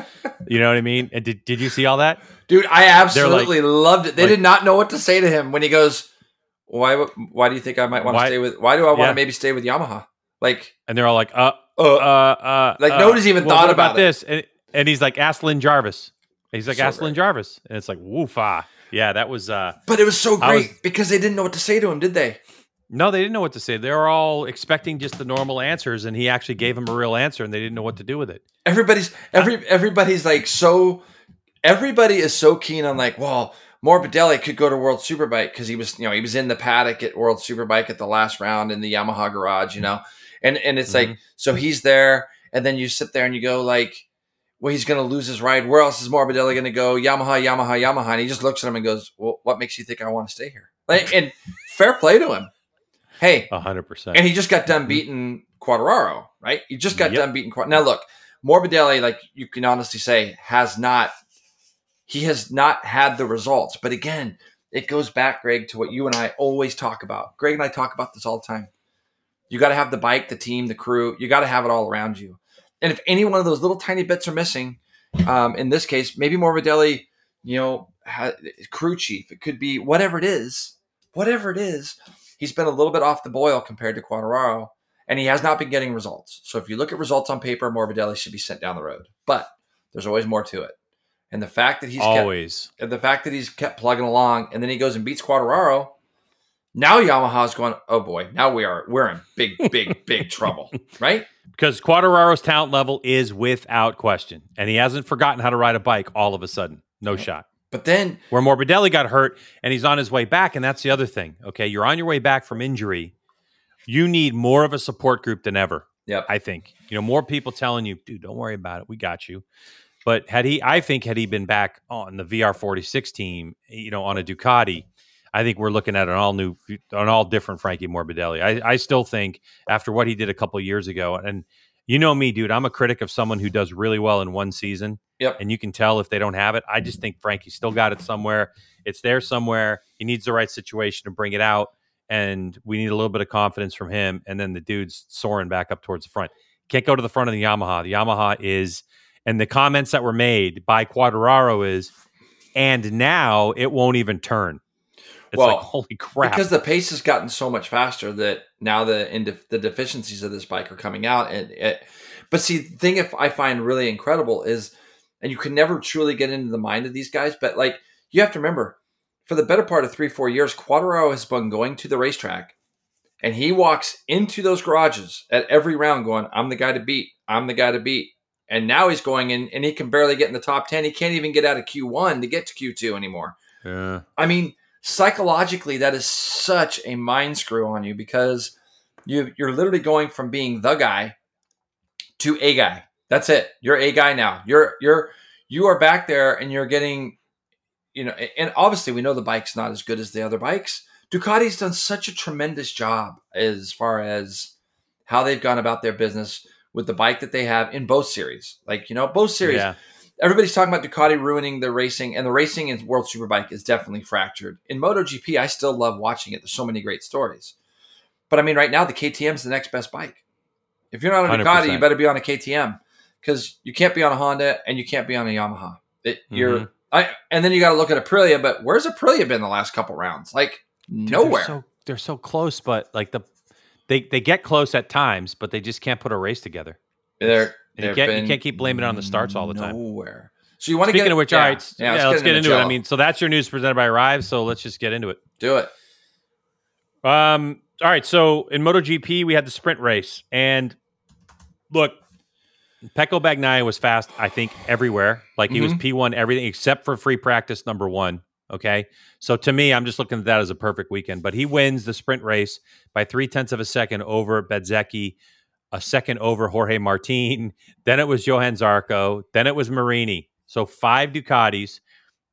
you know what I mean? And did, did you see all that? Dude, I absolutely loved it. They like- did not know what to say to him when he goes, "Why? Why do you think I might want to stay with? Why do I want to Yeah. maybe stay with Yamaha? Like, And they're all like, uh, uh, uh, uh, Like, uh, nobody's even well, thought about it. this. And, and he's like, ask Lin Jarvis. He's like, So ask Lin. Jarvis. And it's like, woofa. Yeah, that was. uh but it was so great was- because they didn't know what to say to him, did they? No, they didn't know what to say. They were all expecting just the normal answers, and he actually gave them a real answer, and they didn't know what to do with it. Everybody's every everybody's like so. Everybody is so keen on like, well, Morbidelli could go to World Superbike because he was, you know, he was in the paddock at World Superbike at the last round in the Yamaha garage, you mm-hmm. know, and and it's like, mm-hmm. so he's there, and then you sit there and you go like, well, he's going to lose his ride. Where else is Morbidelli going to go? Yamaha, Yamaha, Yamaha, and he just looks at him and goes, well, what makes you think I want to stay here? Like, and fair play to him. Hey, A hundred percent. and he just got done beating Quartararo, right? He just got Yep. done beating Quartararo. Now look, Morbidelli, like you can honestly say, has not he has not had the results. But again, it goes back, Greg, to what you and I always talk about. Greg and I talk about this all the time. You got to have the bike, the team, the crew. You got to have it all around you. And if any one of those little tiny bits are missing, um, in this case, maybe Morbidelli, you know, ha- crew chief. It could be whatever it is. Whatever it is, he's been a little bit off the boil compared to Quartararo, and he has not been getting results. So if you look at results on paper, Morbidelli should be sent down the road. But there's always more to it. And the fact that he's kept, Always. and the fact that he's kept plugging along, and then he goes and beats Quartararo. Now Yamaha's going, oh boy, now we are we're in big, big, big trouble, right? because Quartararo's talent level is without question, and he hasn't forgotten how to ride a bike. All of a sudden, no Yep. shot. But then, Where Morbidelli got hurt, and he's on his way back, and that's the other thing. Okay, you're on your way back from injury. You need more of a support group than ever. yep, I think you know more people telling you, dude, don't worry about it, we got you. But had he, I think, had he been back on the VR46 team, you know, on a Ducati, I think we're looking at an all new, an all different Frankie Morbidelli. I, I still think after what he did a couple years ago, and you know me, dude. I'm a critic of someone who does really well in one season. Yep. And you can tell if they don't have it. I just mm-hmm. think Frankie still got it somewhere. It's there somewhere. He needs the right situation to bring it out. And we need a little bit of confidence from him. And then the dude's soaring back up towards the front. Can't go to the front of the Yamaha. The Yamaha is, and the comments that were made by Quartararo is, and now it won't even turn. It's Well, like, holy crap. because the pace has gotten so much faster that now the the deficiencies of this bike are coming out and it, but see the thing if i find really incredible is and you can never truly get into the mind of these guys but like you have to remember for the better part of three four years Quartararo has been going to the racetrack and he walks into those garages at every round going i'm the guy to beat i'm the guy to beat and now he's going in and he can barely get in the top 10 he can't even get out of q1 to get to q2 anymore yeah. I mean, psychologically, that is such a mind screw on you because you you're literally going from being the guy to a guy. That's it. You're a guy now. You're you're you are back there and you're getting, you know, and obviously we know the bike's not as good as the other bikes. Ducati's done such a tremendous job as far as how they've gone about their business with the bike that they have in both series. Like, you know, both series Yeah. everybody's talking about Ducati ruining the racing, and the racing in World Superbike is definitely fractured. In MotoGP, I still love watching it. There's so many great stories. But I mean, right now, the KTM is the next best bike. If you're not on a Ducati, 100%. you better be on a KTM because you can't be on a Honda and you can't be on a Yamaha. It, You're Mhm. I, and then you got to look at Aprilia, but where's Aprilia been the last couple rounds? Like Dude, nowhere. They're so, they're so close, but like the they they get close at times, but they just can't put a race together. They're, you can't- you can't keep blaming it on the starts all the time. Nowhere. So you want to get of which, yeah, all right, yeah, let's, get, into it. I mean, so that's your news presented by Arai. So let's just get into it. do it. Um, all right. So in MotoGP, we had the sprint race, and look, Pecco Bagnaia was fast. I think everywhere. Like he was Mhm. P one everything except for free practice number one. Okay. So to me, I'm just looking at that as a perfect weekend. But he wins the sprint race by three tenths of a second over Bezzecchi, a second over Jorge Martin. Then it was Johann Zarco. Then it was Marini. So five Ducatis.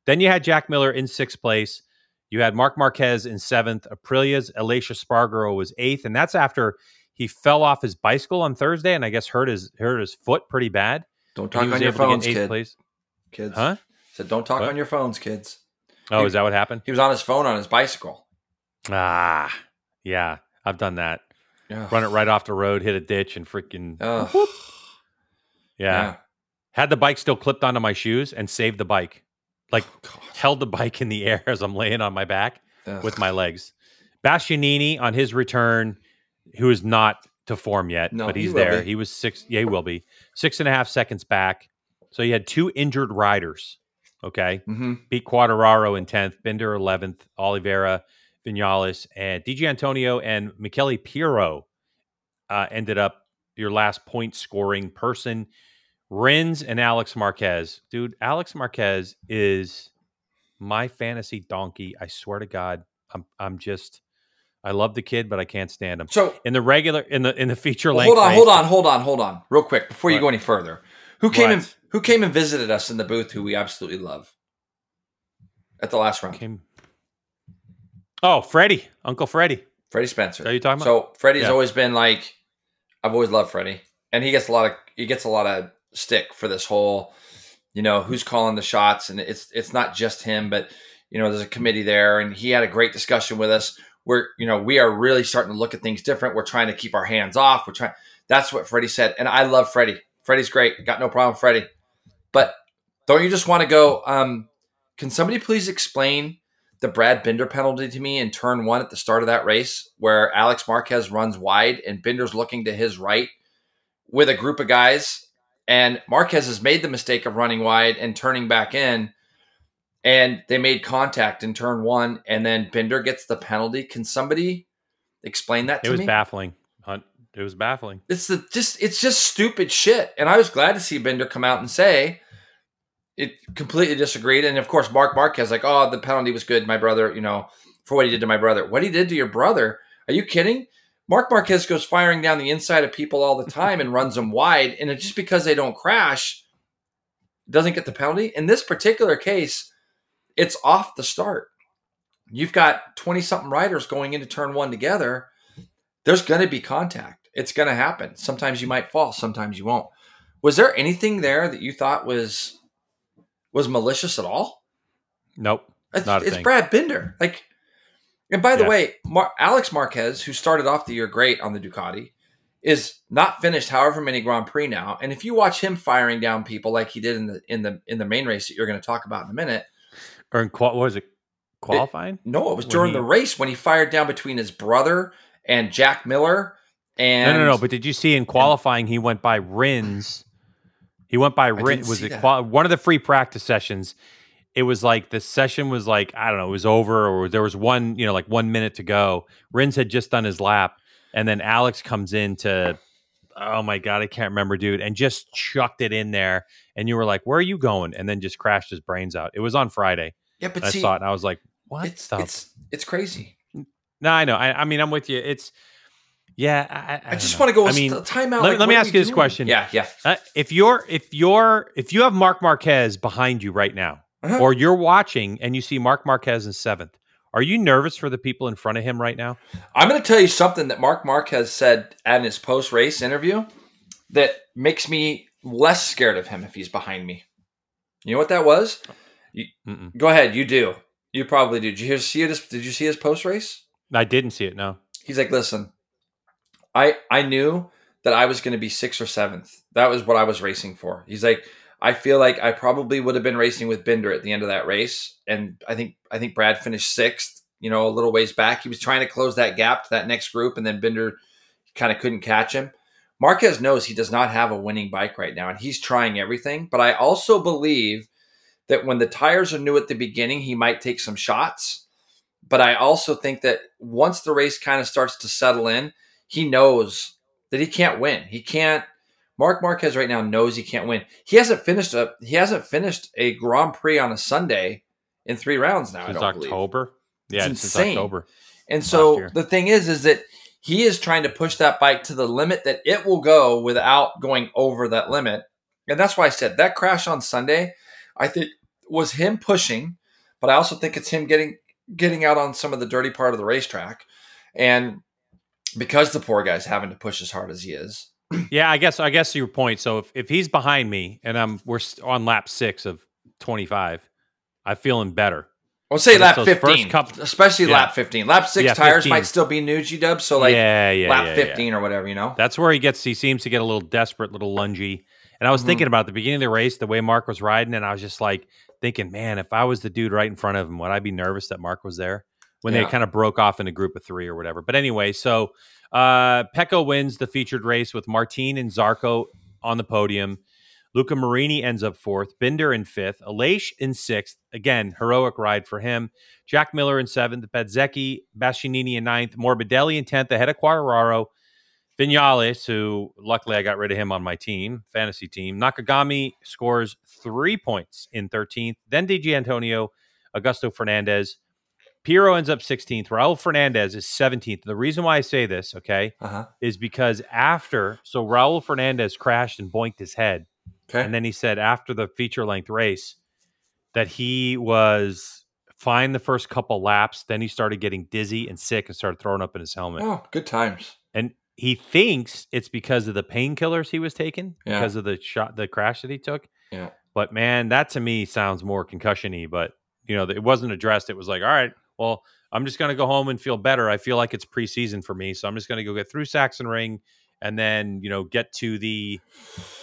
Then you had Jack Miller in sixth place. You had Marc Marquez in seventh. Aprilia's Aleix Espargaro was eighth, and that's after he fell off his bicycle on Thursday and I guess hurt his hurt his foot pretty bad. Don't talk on your able to get phones, kid. place. Kids. Huh? Said don't talk What? on your phones, kids. Oh, is that what happened? He was on his phone on his bicycle. Ah, yeah, I've done that. Yeah. Run it right off the road, hit a ditch, and freaking Ugh. yeah. Had the bike still clipped onto my shoes and saved the bike. Like Oh, held the bike in the air as I'm laying on my back Ugh. with my legs. Bastianini on his return, who is not to form yet, No, but he's will there. be. He was six. Yeah, he will be six and a half seconds back. So he had two injured riders. Okay, Mhm. beat Quartararo in tenth, Binder eleventh, Oliveira, Vinales, and Di Giannantonio and Michele Pirro uh, ended up your last point scoring person. Rins and Alex Marquez, dude. Alex Marquez is my fantasy donkey. I swear to God, I'm I'm just I love the kid, but I can't stand him. So In the regular in the in the feature well, length, hold on, race- hold on, hold on, hold on, real quick before you What? go any further. Who came and who came and visited us in the booth? Who we absolutely love at the last round. Came. Oh, Freddie, Uncle Freddie. Freddie Spencer. Are you talking about? So Freddie's Yeah. always been like, I've always loved Freddie, and he gets a lot of he gets a lot of stick for this whole, you know, who's calling the shots, and it's it's not just him, but you know, there's a committee there, and he had a great discussion with us. Where you know we are really starting to look at things different. We're trying to keep our hands off. We're trying. That's what Freddie said, and I love Freddie. Freddie's great. Got no problem, Freddie. But don't you just want to go? Um, can somebody please explain the Brad Binder penalty to me in turn one at the start of that race, where Alex Marquez runs wide and Binder's looking to his right with a group of guys, and Marquez has made the mistake of running wide and turning back in, and they made contact in turn one, and then Binder gets the penalty. Can somebody explain that to me? It was me? baffling. Hunt. It was baffling. it's the just it's just stupid shit. And I was glad to see Binder come out and say it completely disagreed. And of course, Marc Marquez like, oh, the penalty was good, my brother. You know, for what he did to my brother. What he did to your brother? Are you kidding? Marc Marquez goes firing down the inside of people all the time and runs them wide, and it's just because they don't crash, doesn't get the penalty. In this particular case, it's off the start. You've got twenty something riders going into turn one together. There's going to be contact It's going to happen. Sometimes you might fall, sometimes you won't. Was there anything there that you thought was was malicious at all? Nope. It's, it's. Brad Binder. Like, and by the Yeah. way, Mar- Alex Marquez, who started off the year great on the Ducati, is not finished however many Grand Prix now. And if you watch him firing down people like he did in the in the in the main race that you're going to talk about in a minute, Or in qual- what was it? Qualifying? no, it was during he- the race when he fired down between his brother and Jack Miller. And no, no, no. But did you see in qualifying he went by Rins? He went by Rins. Was it qual- one of the free practice sessions? It was like the session was like I don't know. It was over, or there was one, you know, like one minute to go. Rins had just done his lap, and then Alex comes in to. Oh my god, I can't remember, dude, and just chucked it in there. And you were like, "Where are you going?" And then just crashed his brains out. It was on Friday. Yeah, but I see, saw it, and I was like, "What it's the it's it's crazy. No, I know. I, I mean, I'm with you. It's yeah. I, I, I, just know. want to go. I mean, time out. let- like, let me ask you this doing? question. Yeah, yeah. uh, if you're if you're if you have Marc Marquez behind you right now, Uh-huh. or you're watching and you see Marc Marquez in seventh, are you nervous for the people in front of him right now? I'm going to tell you something that Marc Marquez said at his post race interview that makes me less scared of him if he's behind me. You know what that was? Mm-mm. Go ahead, you do. You probably do. Did you hear, see it? Did you see his post race? I didn't see it. No. He's like, listen, I I knew that I was going to be sixth or seventh. That was what I was racing for. He's like, I feel like I probably would have been racing with Binder at the end of that race, and I think I think Brad finished sixth. You know, a little ways back. He was trying to close that gap to that next group, and then Binder kind of couldn't catch him. Marquez knows he does not have a winning bike right now, and he's trying everything. But I also believe that when the tires are new at the beginning, he might take some shots. But I also think that once the race kind of starts to settle in, he knows that he can't win. He can't. Marc Marquez right now knows he can't win. He hasn't finished a he hasn't finished a Grand Prix on a Sunday in three rounds now. I Since don't believe. October. Yeah, It's since insane. October. And so the thing is, is that he is trying to push that bike to the limit that it will go without going over that limit. And that's why I said that crash on Sunday, I think was him pushing, but I also think it's him getting getting out on some of the dirty part of the racetrack. And because the poor guy's having to push as hard as he is. Yeah, I guess I guess your point. So if, if he's behind me and I'm we're on lap six of 25, I'm feeling better. I'll say lap it's those first 15, couple- especially Yeah. lap 15. Lap six Yeah, tires 15. might still be new G dub. So like yeah, yeah, lap yeah. 15 or whatever, you know? That's where he gets. He seems to get a little desperate, little lungy. And I was Mhm. thinking about the beginning of the race, the way Marc was riding, and I was just like thinking, man, if I was the dude right in front of him, would I be nervous that Marc was there when they kind of broke off in a group of three or whatever? But anyway, so uh, Pecco wins the featured race with Martin and Zarco on the podium. Luca Marini ends up fourth, Binder in fifth, Aleix in sixth. Again, heroic ride for him. Jack Miller in seventh, Bezzecchi, Bastianini in ninth, Morbidelli in tenth, ahead of Quartararo. Vinales, who luckily I got rid of him on my team, fantasy team. Nakagami scores three points in 13th. Then Di Giannantonio, Augusto Fernandez. Pirro ends up 16th. Raul Fernandez is 17th. The reason why I say this, okay, Uh-huh. is because after, so Raul Fernandez crashed and boinked his head. Okay. And then he said after the feature length race that he was fine the first couple laps. Then he started getting dizzy and sick and started throwing up in his helmet. oh, good times. And he thinks it's because of the painkillers he was taking Yeah. because of the shot, the crash that he took. Yeah. But man, that to me sounds more concussion-y. But you know, it wasn't addressed. It was like, all right, well, I'm just going to go home and feel better. I feel like it's preseason for me, so I'm just going to go get through Sachsenring and then you know get to the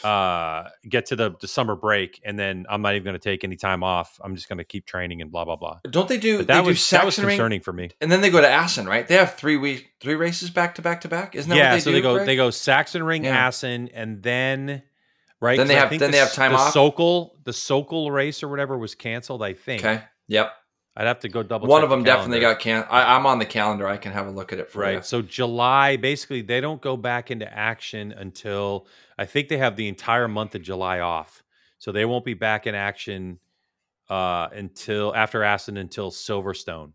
uh get to the, the summer break and then i'm not even going to take any time off i'm just going to keep training and blah blah blah Don't they do but they that do was that was Sachsenring, concerning for me and then they go to Assen, right? They have three week three races back to back to back. Isn't that yeah what they so do? they go Greg? they go Sachsenring Yeah. assen and then right Then they have- then the, they have time the off? sokol the sokol race or whatever was canceled i think Okay. Yep. I'd have to go double One of the them definitely got can. I, I'm on the calendar. I can have a look at it for Right. you. So July, basically, they don't go back into action until I think they have the entire month of July off. So they won't be back in action uh, until after Assen until Silverstone.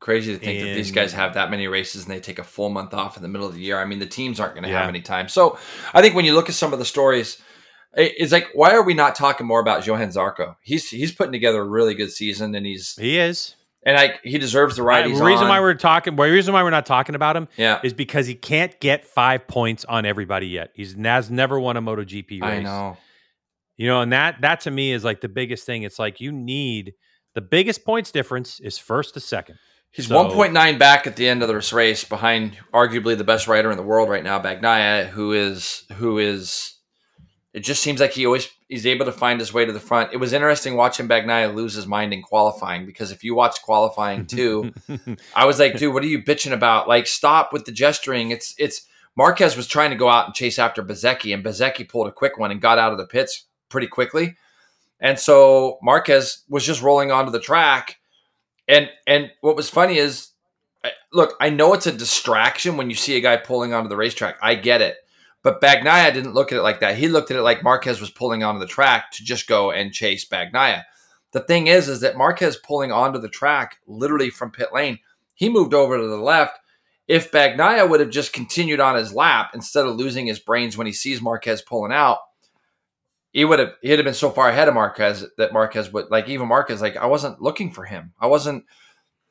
Crazy to think that these guys have that many races and they take a full month off in the middle of the year. I mean, the teams aren't going to Yeah. have any time. So I think when you look at some of the stories, it's like, why are we not talking more about Johann Zarco? He's he's putting together a really good season, and he's He is. and I he deserves the right. the reason on. why we're talking, the reason why we're not talking about him, yeah. is because he can't get five points on everybody yet. He's has never won a MotoGP race. I know. You know, and that that to me is like the biggest thing. It's like you need the biggest points difference is first to second. He's so, 1.9 back at the end of this race behind arguably the best rider in the world right now, Bagnaia, who is who is it just seems like he always is able to find his way to the front. It was interesting watching Bagnaia lose his mind in qualifying because if you watch qualifying too, I was like, dude, what are you bitching about? Like, stop with the gesturing. It's it's Marquez was trying to go out and chase after Bezzecchi, and Bezzecchi pulled a quick one and got out of the pits pretty quickly. And so Marquez was just rolling onto the track. And and what was funny is look, I know it's a distraction when you see a guy pulling onto the racetrack. I get it. But Bagnaia didn't look at it like that. He looked at it like Marquez was pulling onto the track to just go and chase Bagnaia. The thing is, is that Marquez pulling onto the track literally from pit lane, he moved over to the left. If Bagnaia would have just continued on his lap instead of losing his brains when he sees Marquez pulling out, he would have he'd have been so far ahead of Marquez that Marquez would like even Marquez like I wasn't looking for him. I wasn't.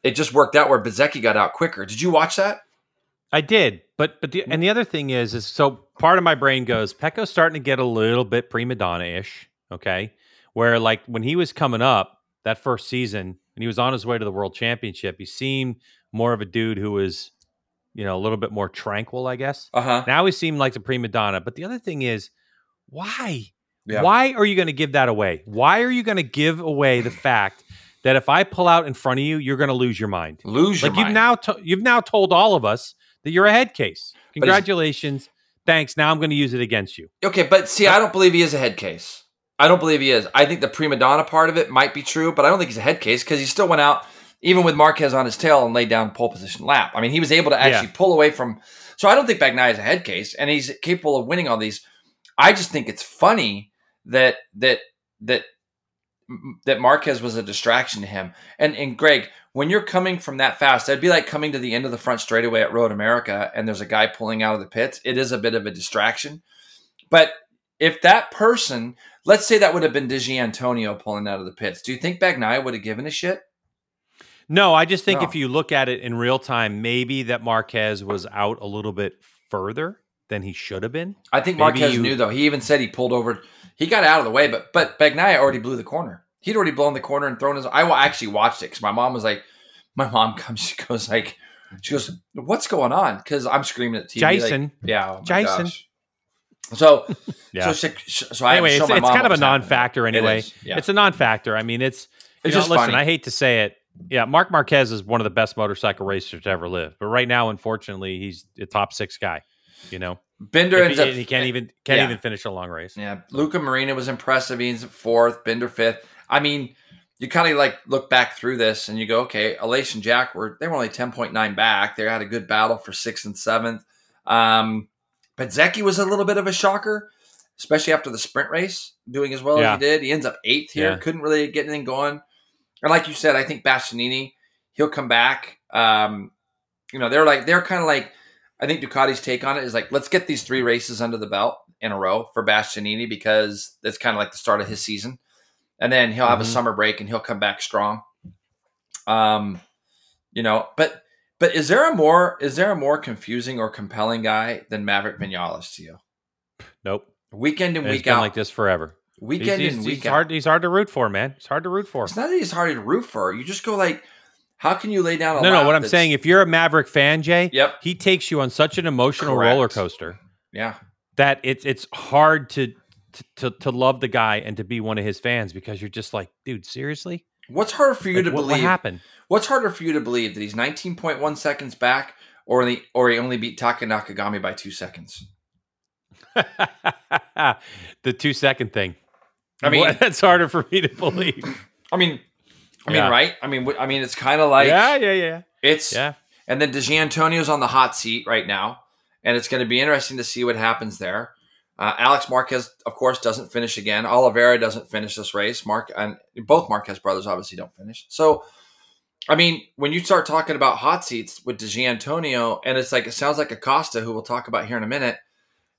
It just worked out where Bezzecchi got out quicker. Did you watch that? I did, but but the and the other thing is is so part of my brain goes Pecco's starting to get a little bit prima donna ish, okay? Where like when he was coming up that first season and he was on his way to the world championship, he seemed more of a dude who was, you know, a little bit more tranquil, I guess. Uh-huh. Now he seemed like the prima donna. But the other thing is, why? Yeah. Why are you going to give that away? Why are you going to give away the fact that if I pull out in front of you, you're going to lose your mind? Lose your like mind. you've now to- you've now told all of us that you're a head case. Congratulations. Thanks. Now I'm going to use it against you. Okay, but see, I don't believe he is a head case. I don't believe he is. I think the prima donna part of it might be true, but I don't think he's a head case because he still went out, even with Marquez on his tail, and laid down pole position lap. I mean, he was able to actually yeah. pull away from. So I don't think Bagnaia is a head case, and he's capable of winning all these. I just think it's funny that that that that Marquez was a distraction to him. And and Greg, when you're coming from that fast, that'd be like coming to the end of the front straightaway at Road America and there's a guy pulling out of the pits. It is a bit of a distraction. But if that person, let's say that would have been Di Giannantonio pulling out of the pits, do you think Bagnaia would have given a shit? No, I just think no. if you look at it in real time, maybe that Marquez was out a little bit further than he should have been. I think maybe Marquez you... knew though. He even said he pulled over he got out of the way, but but Bagnaia already blew the corner. He'd already blown the corner and thrown his. I actually watched it because my mom was like, my mom comes, she goes like, she goes, "What's going on?" Because I'm screaming at TV. Jason, like, yeah, oh Jason. Gosh. So, yeah. So, she, so anyway, it's, it's kind of a non-factor happening. anyway. It yeah. It's a non-factor. I mean, it's. It's know, just listen. Funny. I hate to say it. Yeah, Marc Marquez is one of the best motorcycle racers to ever live, but right now, unfortunately, he's a top six guy. You know, Binder ends he, up. He can't eh, even can't yeah. even finish a long race. Yeah, Luca Marini was impressive. He's fourth. Binder fifth. I mean, you kind of like look back through this and you go, okay, and Jack were they were only ten point nine back. They had a good battle for sixth and seventh. Um, Bezzecchi was a little bit of a shocker, especially after the sprint race, doing as well yeah. as he did. He ends up eighth here. Yeah. Couldn't really get anything going. And like you said, I think Bastianini he'll come back. Um, you know, they're like they're kind of like I think Ducati's take on it is like, let's get these three races under the belt in a row for Bastianini because it's kind of like the start of his season, and then he'll have mm-hmm. a summer break and he'll come back strong. Um, you know, but but is there a more is there a more confusing or compelling guy than Maverick Vinales to you? Nope. Weekend and it's week out like this forever. Weekend he's, and he's, week he's hard. He's hard to root for, man. It's hard to root for. It's not that he's hard to root for. You just go like, how can you lay down a No, no, what I'm saying, if you're a Maverick fan, Jay, yep. he takes you on such an emotional Correct. roller coaster. Yeah. That it's it's hard to, to to love the guy and to be one of his fans because you're just like, dude, seriously? What's harder for you like, to what, believe? What happened? What's harder for you to believe that he's 19.1 seconds back or the or he only beat Taka Nakagami by 2 seconds? the 2 second thing. I mean, that's harder for me to believe. I mean, I mean, yeah. right? I mean, I mean, it's kind of like yeah, yeah, yeah. It's yeah. And then Antonio's on the hot seat right now, and it's going to be interesting to see what happens there. Uh, Alex Marquez, of course, doesn't finish again. Oliveira doesn't finish this race. Marc and both Marquez brothers obviously don't finish. So, I mean, when you start talking about hot seats with Antonio, and it's like it sounds like Acosta, who we'll talk about here in a minute,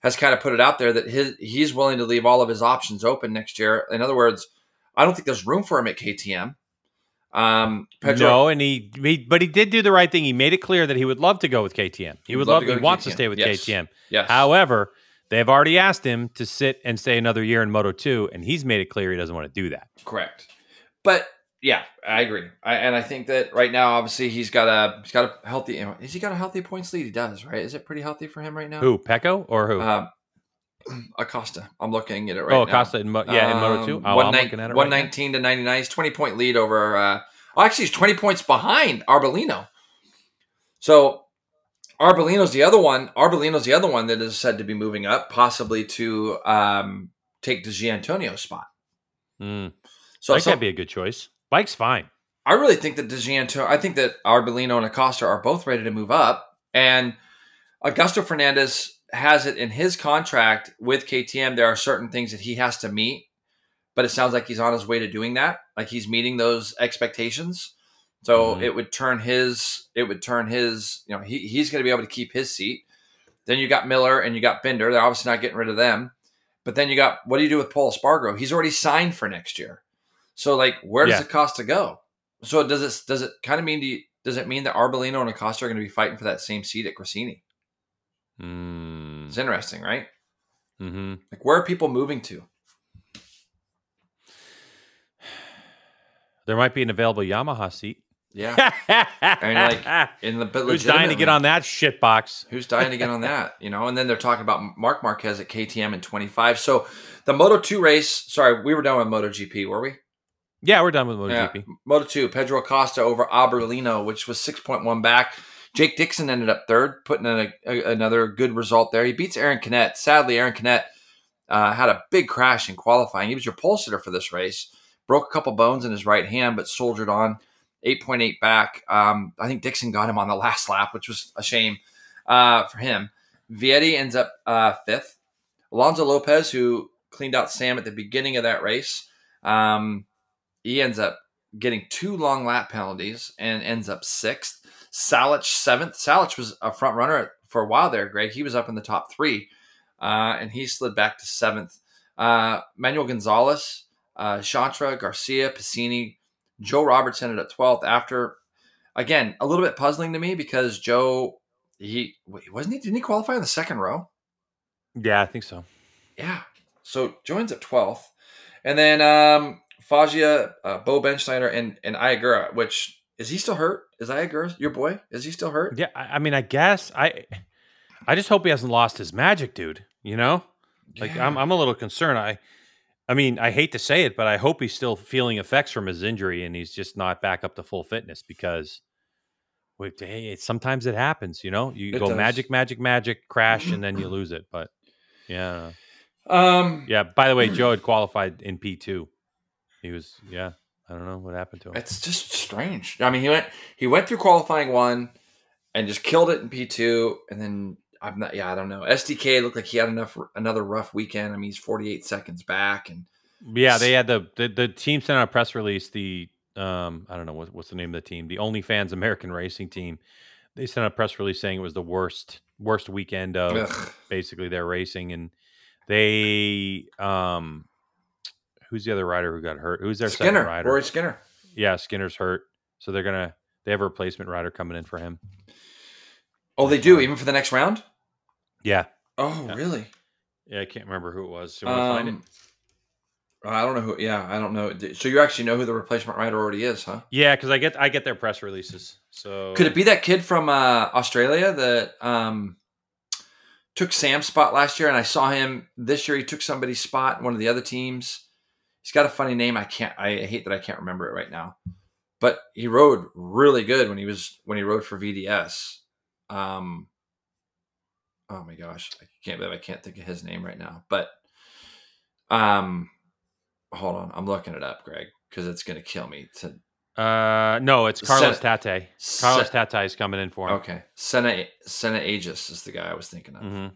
has kind of put it out there that his he's willing to leave all of his options open next year. In other words, I don't think there's room for him at KTM. Um, Pedro, No, and he, he, but he did do the right thing. He made it clear that he would love to go with KTM. He would love. to he to wants to stay with Yes. KTM. yes. However, they've already asked him to sit and stay another year in Moto Two, and he's made it clear he doesn't want to do that. Correct. But yeah, I agree. I, and I think that right now, obviously, he's got a he's got a healthy. Has he got a healthy points lead? He does, right? Is it pretty healthy for him right now? Who Pecco or who? Um, Acosta. I'm looking at it right oh, now. Acosta in Mo- yeah in Moto Two. Um, Oh, one I'm nine- looking at it. Right now. 119 to 99. He's 20 point lead over. Uh, oh, actually, he's 20 points behind Arbolino. So Arbolino's the other one. Arbolino's the other one that is said to be moving up, possibly to um, take the Giannantonio's spot. Mm. So Bike some- that'd be a good choice. Bike's fine. I really think that DeGianto, I think that Arbolino and Acosta are both ready to move up. And Augusto Fernandez has it in his contract with KTM. There are certain things that he has to meet, but it sounds like he's on his way to doing that. Like he's meeting those expectations. So Mhm. it would turn his, it would turn his, you know, he, he's going to be able to keep his seat. Then you got Miller and you got Binder. They're obviously not getting rid of them. But then you got, what do you do with Paul Spargo? He's already signed for next year. So like, where does Yeah. Acosta go? So does it does it kind of mean do you, does it mean that Arbolino and Acosta are going to be fighting for that same seat at Gresini? Mm. It's interesting, right? Mm-hmm. Like where are people moving to? There might be an available Yamaha seat. Yeah, and like, in the but who's dying to get on that shit box? Who's dying to get on that? You know, and then they're talking about Marc Marquez at KTM in twenty five. So the Moto two race. Sorry, we were done with Moto GP, were we? Yeah, we're done with Yeah. MotoGP. Moto two, Pedro Acosta over Arbolino, which was six point one back. Jake Dixon ended up third, putting in a, a- another good result there. He beats Aaron Canet. Sadly, Aaron Canet uh, had a big crash in qualifying. He was your pole sitter for this race. Broke a couple bones in his right hand, but soldiered on. 8.8 back. Um, I think Dixon got him on the last lap, which was a shame uh, for him. Vietti ends up uh, fifth. Alonso Lopez, who cleaned out Sam at the beginning of that race, um, he ends up getting two long lap penalties and ends up sixth. Salač seventh. Salač was a front runner for a while there, Greg. He was up in the top three, uh, and he slid back to seventh. Uh, Manuel Gonzalez, uh, Chantra, Garcia, Pasini, Joe Roberts ended at 12th after, again, a little bit puzzling to me because Joe, he wait, wasn't he, didn't he qualify in the second row? Yeah, I think so. Yeah. So joins at 12th. And then um Foggia, uh, Bo Bendsneyder, and, and Ogura, which is he still hurt? Is Ogura your boy? Is he still hurt? Yeah, I, I mean, I guess I, I just hope he hasn't lost his magic, dude. You know, like Yeah. I'm, I'm a little concerned. I, I mean, I hate to say it, but I hope he's still feeling effects from his injury and he's just not back up to full fitness because, wait, hey, sometimes it happens. You know, you It go does. magic, magic, magic, crash, and then you lose it. But yeah, Um yeah. By the way, Joe had qualified in P two. He was, yeah. I don't know what happened to him. it's just strange. I mean, he went he went through qualifying one and just killed it in P two, and then I'm not. Yeah, I don't know. SDK looked like he had enough another rough weekend. I mean, he's 48 seconds back, and Yeah, they had the, the the team sent out a press release. The um, I don't know what, what's the name of the team. The OnlyFans American Racing Team. They sent out a press release saying it was the worst worst weekend of ugh, basically their racing, and they um, who's the other rider who got hurt? Who's their second rider? Rory Skinner. Yeah, Skinner's hurt, so they're gonna they have a replacement rider coming in for him. Oh, they do even for the next round. Yeah, Oh, Yeah. really? yeah, I can't remember who it was. We find it. Um, I don't know who. Yeah, I don't know. So you actually know who the replacement rider already is, huh? Yeah, because I get I get their press releases. So Could it be that kid from uh, Australia that um, took Sam's spot last year? And I saw him this year. He took somebody's spot in one of the other teams. He's got a funny name. I can't. I hate that I can't remember it right now. But he rode really good when he was when he rode for VDS. Um, oh my gosh, I can't believe I can't think of his name right now. But um, hold on, I'm looking it up, Greg, because it's gonna kill me. To Uh, no, it's Carlos Sen- Tatay. Carlos Sen- Tatay is coming in for him. Okay, Senna Senna Agius is the guy I was thinking of. hmm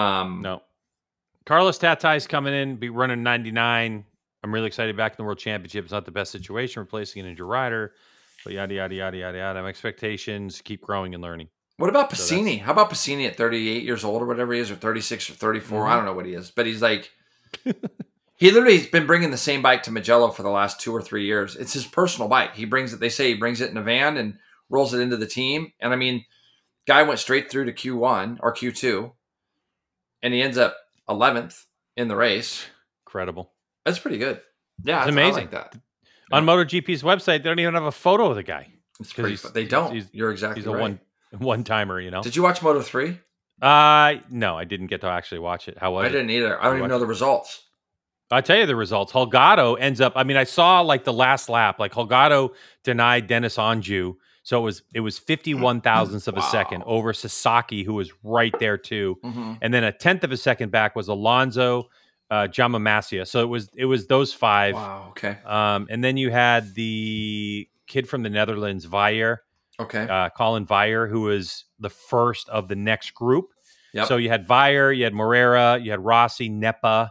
Um, No. Carlos Tatay is coming in, be running 99. I'm really excited back in the world championship. It's not the best situation, replacing an injured rider, but yada, yada, yada, yada, yada. My expectations keep growing and learning. What about So How about Pasini at 38 years old or whatever he is, or 36 or 34? I Mhm. don't know what he is, but he's like, He literally has been bringing the same bike to Mugello for the last two or three years. It's his personal bike. He brings it. They say he brings it in a van and rolls it into the team. And I mean, guy went straight through to Q1 or Q2, and he ends up 11th in the race. Incredible. That's pretty good. Yeah, It's I amazing. like that. On MotoGP's website, they don't even have a photo of the guy. It's pretty. they don't. he's- You're exactly He's a right. one one timer, you know. Did you watch Moto three? Uh no, I didn't get to actually watch it. How was I it? didn't either. I don't even know the results. I'll tell you the results. Holgado ends up. I mean, I saw like the last lap. Like Holgado denied Deniz Öncü, so it was it was fifty one thousandths of a second over Sasaki, who was right there too, Mhm. and then a tenth of a second back was Alonso, uh, Jaume Masià. So it was it was those five. Wow. Okay. Um, and then you had the kid from the Netherlands, Veijer, Okay. uh, Collin Veijer, who was the first of the next group. Yep. So you had Veijer, you had Moreira, you had Rossi, Nepa,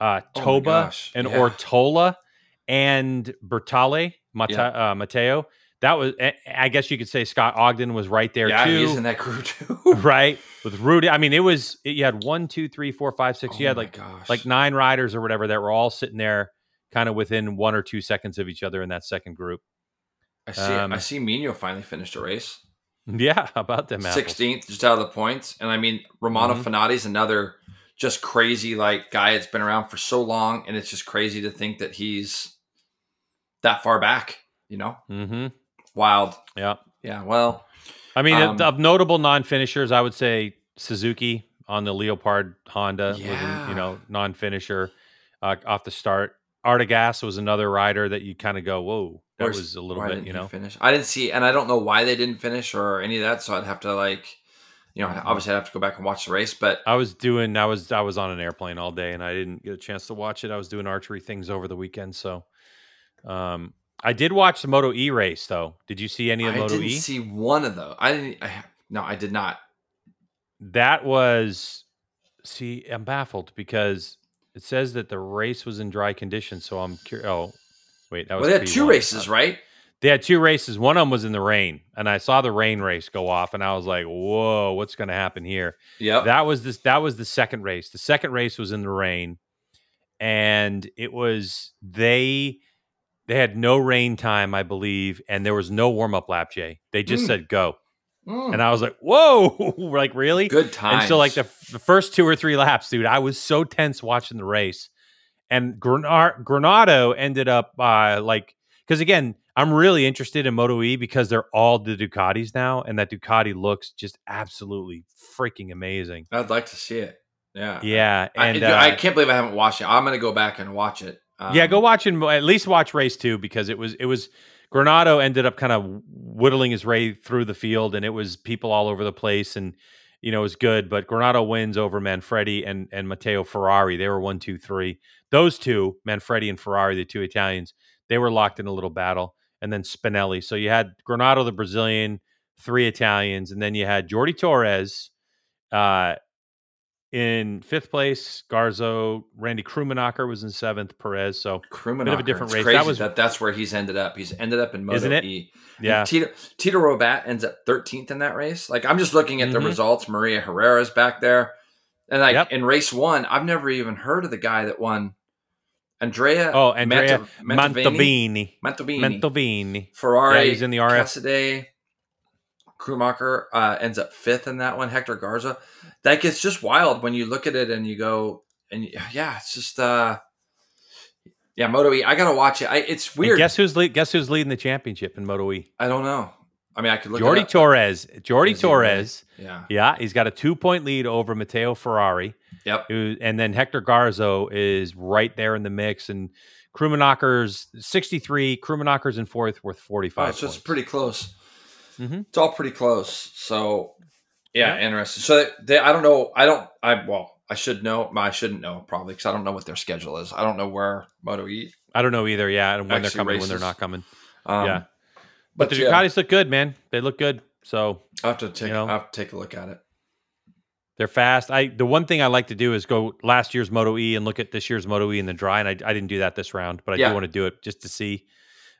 uh, Oh Toba, gosh, and yeah. Ortola, and Bertelle, Mate- Yeah. uh, Mateo. That was, I- guess you could say Scott Ogden was right there yeah, too, he's in that group too. right? With Rudy. I mean, it was, you had one, two, three, four, five, six. Oh you had like gosh. like nine riders or whatever that were all sitting there kind of within one or two seconds of each other in that second group. I see. I um, see. Migno finally finished a race. Yeah, about them? Sixteenth, just out of the points. And I mean, Romano Mhm. Fanati's another just crazy like guy that's been around for so long, and it's just crazy to think that he's that far back. You know, Mm-hmm. wild. Yeah. Yeah. Well, I mean, Um, of notable non-finishers, I would say Suzuki on the Leopard Honda was, a, Yeah. you know, non-finisher uh, off the start. Artigas was another rider that you kind of go, whoa, that where's- was a little bit, didn't you know. finish. I didn't see, and I don't know why they didn't finish or any of that. So I'd have to like, you know, obviously I'd have to go back and watch the race. But I was doing, I was, I was on an airplane all day, and I didn't get a chance to watch it. I was doing archery things over the weekend, so. Um, I did watch the Moto E race though. Did you see any of I Moto didn't E? see one of those. I didn't. I, no, I did not. That was see, I'm baffled because it says that the race was in dry conditions. So I'm curious. Oh, wait, that was Well, they had two P1. races, right? They had two races. One of them was in the rain, and I saw the rain race go off, and I was like, "Whoa, what's going to happen here?" Yeah, That was this. That was the second race. The second race was in the rain, and it was they. They had no rain time, I believe, and there was no warm up lap. Jay, they just Mm. said go, Mm. and I was like, "Whoa!" like really? good time. And so, like the, the first two or three laps, dude, I was so tense watching the race. And Granado ended up uh, like, because again, I'm really interested in Moto E because they're all the Ducatis now, and that Ducati looks just absolutely freaking amazing. I'd like to see it. Yeah. Yeah, I, and I uh, can't believe I haven't watched it. I'm going to go back and watch it. Um, yeah, go watch and at least watch race two because it was it was Granado ended up kind of whittling his way through the field, and it was people all over the place, and you know was good. But Granado wins over Manfredi and and Matteo Ferrari. They were one, two, three. Those two, Manfredi and Ferrari, the two Italians, they were locked in a little battle, and then Spinelli. So you had Granado, the Brazilian, three Italians, and then you had Jordi Torres. Uh, in fifth place, Garzo, Randy Krummenacher was in seventh, Perez. So Krummenacher. bit of a different race. That was- that that's where he's ended up. He's ended up in Moto Isn't it? E. yeah, And Tito, Tito Rabat ends up 13th in that race. Like I'm just looking at the Mhm. results. Maria Herrera's back there, and like Yep. in race one, I've never even heard of the guy that won. Andrea. Oh, Andrea Manta- Mantovani. Mantovani. Mantovani. Ferrari. Yeah, he's in the RF. Cassidy. Krummenacher uh, ends up fifth in that one. Hector Garzo. That gets just wild when you look at it and you go, and yeah, it's just, uh, yeah, Moto E. I gotta watch it. I, it's And weird. guess who's lead, guess who's leading the championship in Moto E? I don't know. I mean, I could look. it Jordi up. Torres. Jordi? Torres. Yeah. Yeah, he's got a two point lead over Matteo Ferrari. Yep. Who, and then Hector Garzo is right there in the mix. And Krummenacher's 63, Krummenacher's in fourth with 45. Oh, it's just pretty close. Mhm. It's all pretty close. So, yeah, Yeah. interesting. So they, I don't know. I don't. I well, I should know. I shouldn't know probably because I don't know what their schedule is. I don't know where Moto E. I don't know either. Yeah, and when they're coming, when they're not coming. Um, Yeah. But, but, the yeah, Ducatis look good, man. They look good. So I have to take. you know. I have to take a look at it. They're fast. I the one thing I like to do is go last year's Moto E and look at this year's Moto E in the dry, and I, I didn't do that this round, but I Yeah. do want to do it just to see.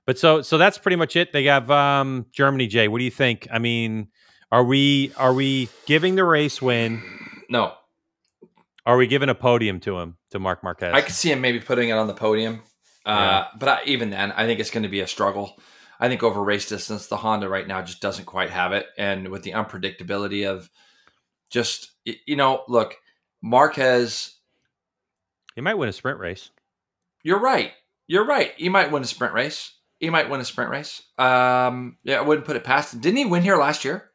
But so so that's pretty much it. They have um, Germany. Jay, what do you think? I mean, are we are we giving the race win? No, Are we giving a podium to him to Marc Marquez? I could see him maybe putting it on the podium, uh, Yeah. but I, even then, I think it's going to be a struggle. I think over race distance, the Honda right now just doesn't quite have it, and with the unpredictability of just you know, look, Marquez, he might win a sprint race. you're right, you're right. He might win a sprint race. He might win a sprint race. Um, yeah, I wouldn't put it past him. Didn't he win here last year?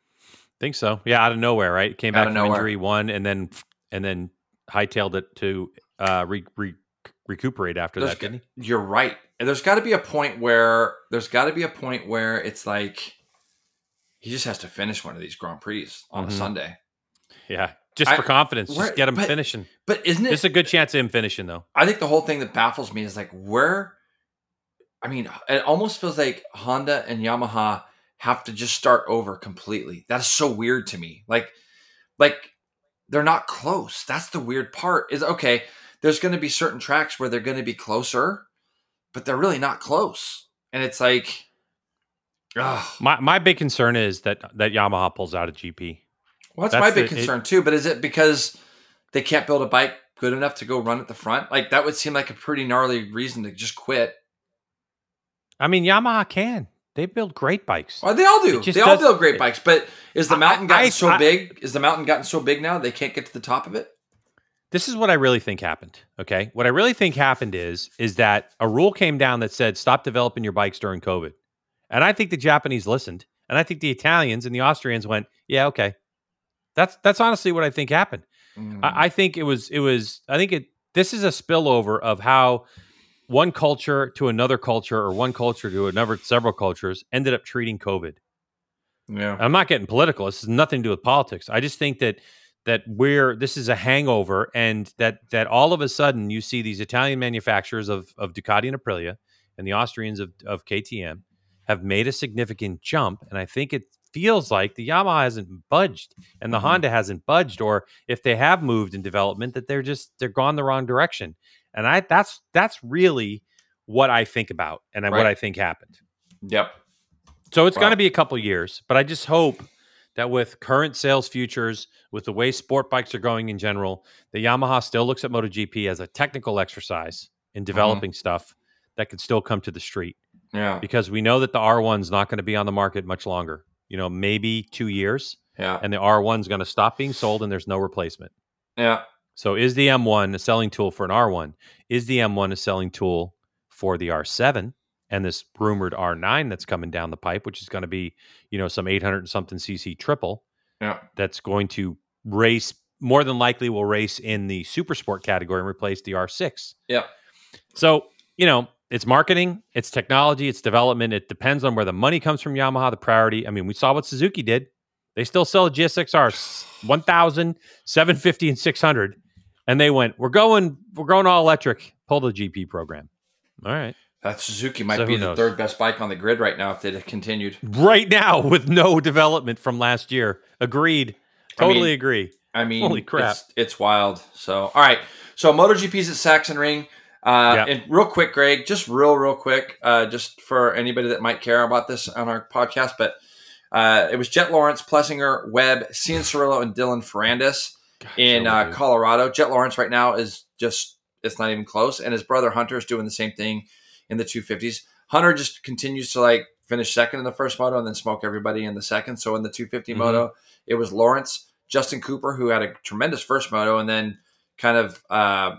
Think so? Yeah, out of nowhere, right? Came Out back from injury, won, and then and then hightailed it to uh, re, re, recuperate after There's that, didn't he? You're right. And there's got to be a point where there's got to be a point where it's like he just has to finish one of these Grand Prix on Mhm. a Sunday. Yeah, just I- for confidence, where- just get him but- finishing. But isn't it? There's a good chance of him finishing though. I think the whole thing that baffles me is like where. I mean, it almost feels like Honda and Yamaha have to just start over completely. That is so weird to me. Like, like they're not close. That's the weird part. Is okay. There's going to be certain tracks where they're going to be closer, but they're really not close. And it's like, ugh. My my big concern is that that Yamaha pulls out a GP. Well, that's, That's my big the- it- concern too. But is it because they can't build a bike good enough to go run at the front? Like that would seem like a pretty gnarly reason to just quit. I mean, Yamaha can. They build great bikes. Well, they all do. It They all build great bikes. But is the I- mountain gotten I- so I- big? Is the mountain gotten so big now they can't get to the top of it? This is what I really think happened. Okay, what I really think happened is is that a rule came down that said stop developing your bikes during COVID, and I think the Japanese listened, and I think the Italians and the Austrians went, yeah, okay. That's that's honestly what I think happened. Mm. I, I think it was it was I think it this is a spillover of how one culture to another culture or one culture to another several cultures ended up treating COVID. yeah. I'm not getting political. This has nothing to do with politics. I just think that that we're this is a hangover, and that that all of a sudden you see these Italian manufacturers of of Ducati and Aprilia and the Austrians of of KTM have made a significant jump, and I think it feels like the Yamaha hasn't budged and the Mhm. Honda hasn't budged, or if they have moved in development, that they're just they're gone the wrong direction. And I that's that's really what I think about and what I think happened. Yep. So it's Wow. going to be a couple years, but I just hope that with current sales futures, with the way sport bikes are going in general, the Yamaha still looks at MotoGP as a technical exercise in mm-hmm. developing stuff that could still come to the street Yeah. because we know that the R1's not going to be on the market much longer. You know, maybe 2 years Yeah. and the R1's going to stop being sold and there's no replacement. Yeah. So is the M1 a selling tool for an R1? Is the M1 a selling tool for the R7 and this rumored R9 that's coming down the pipe, which is going to be, you know, some 800 and something cc triple Yeah. that's going to race more than likely will race in the super sport category and replace the R6. Yeah. So, you know, it's marketing, it's technology, it's development. It depends on where the money comes from Yamaha, the priority. I mean, we saw what Suzuki did. They still sell a GSXR 1000, 750 and 600 and they went, "We're going we're going all electric. Pull the GP program." All right. That Suzuki might So be the knows? third best bike on the grid right now if they'd have continued. Right now with no development from last year. Agreed. I mean, Totally agree. I mean, Holy crap. It's, it's wild. So, all right. So, MotoGP's at Sachsenring. Uh, Yeah. And real quick, Greg, just real, real quick, uh, just for anybody that might care about this on our podcast, but uh, it was Jet Lawrence, Plessinger, Webb, Cian Cirillo, and Dylan Ferrandis in uh, Colorado. Jet Lawrence right now is just, it's not even close. And his brother Hunter is doing the same thing in the 250s. Hunter just continues to like finish second in the first moto and then smoke everybody in the second. So in the 250 Mhm. moto, it was Lawrence, Justin Cooper, who had a tremendous first moto and then kind of uh,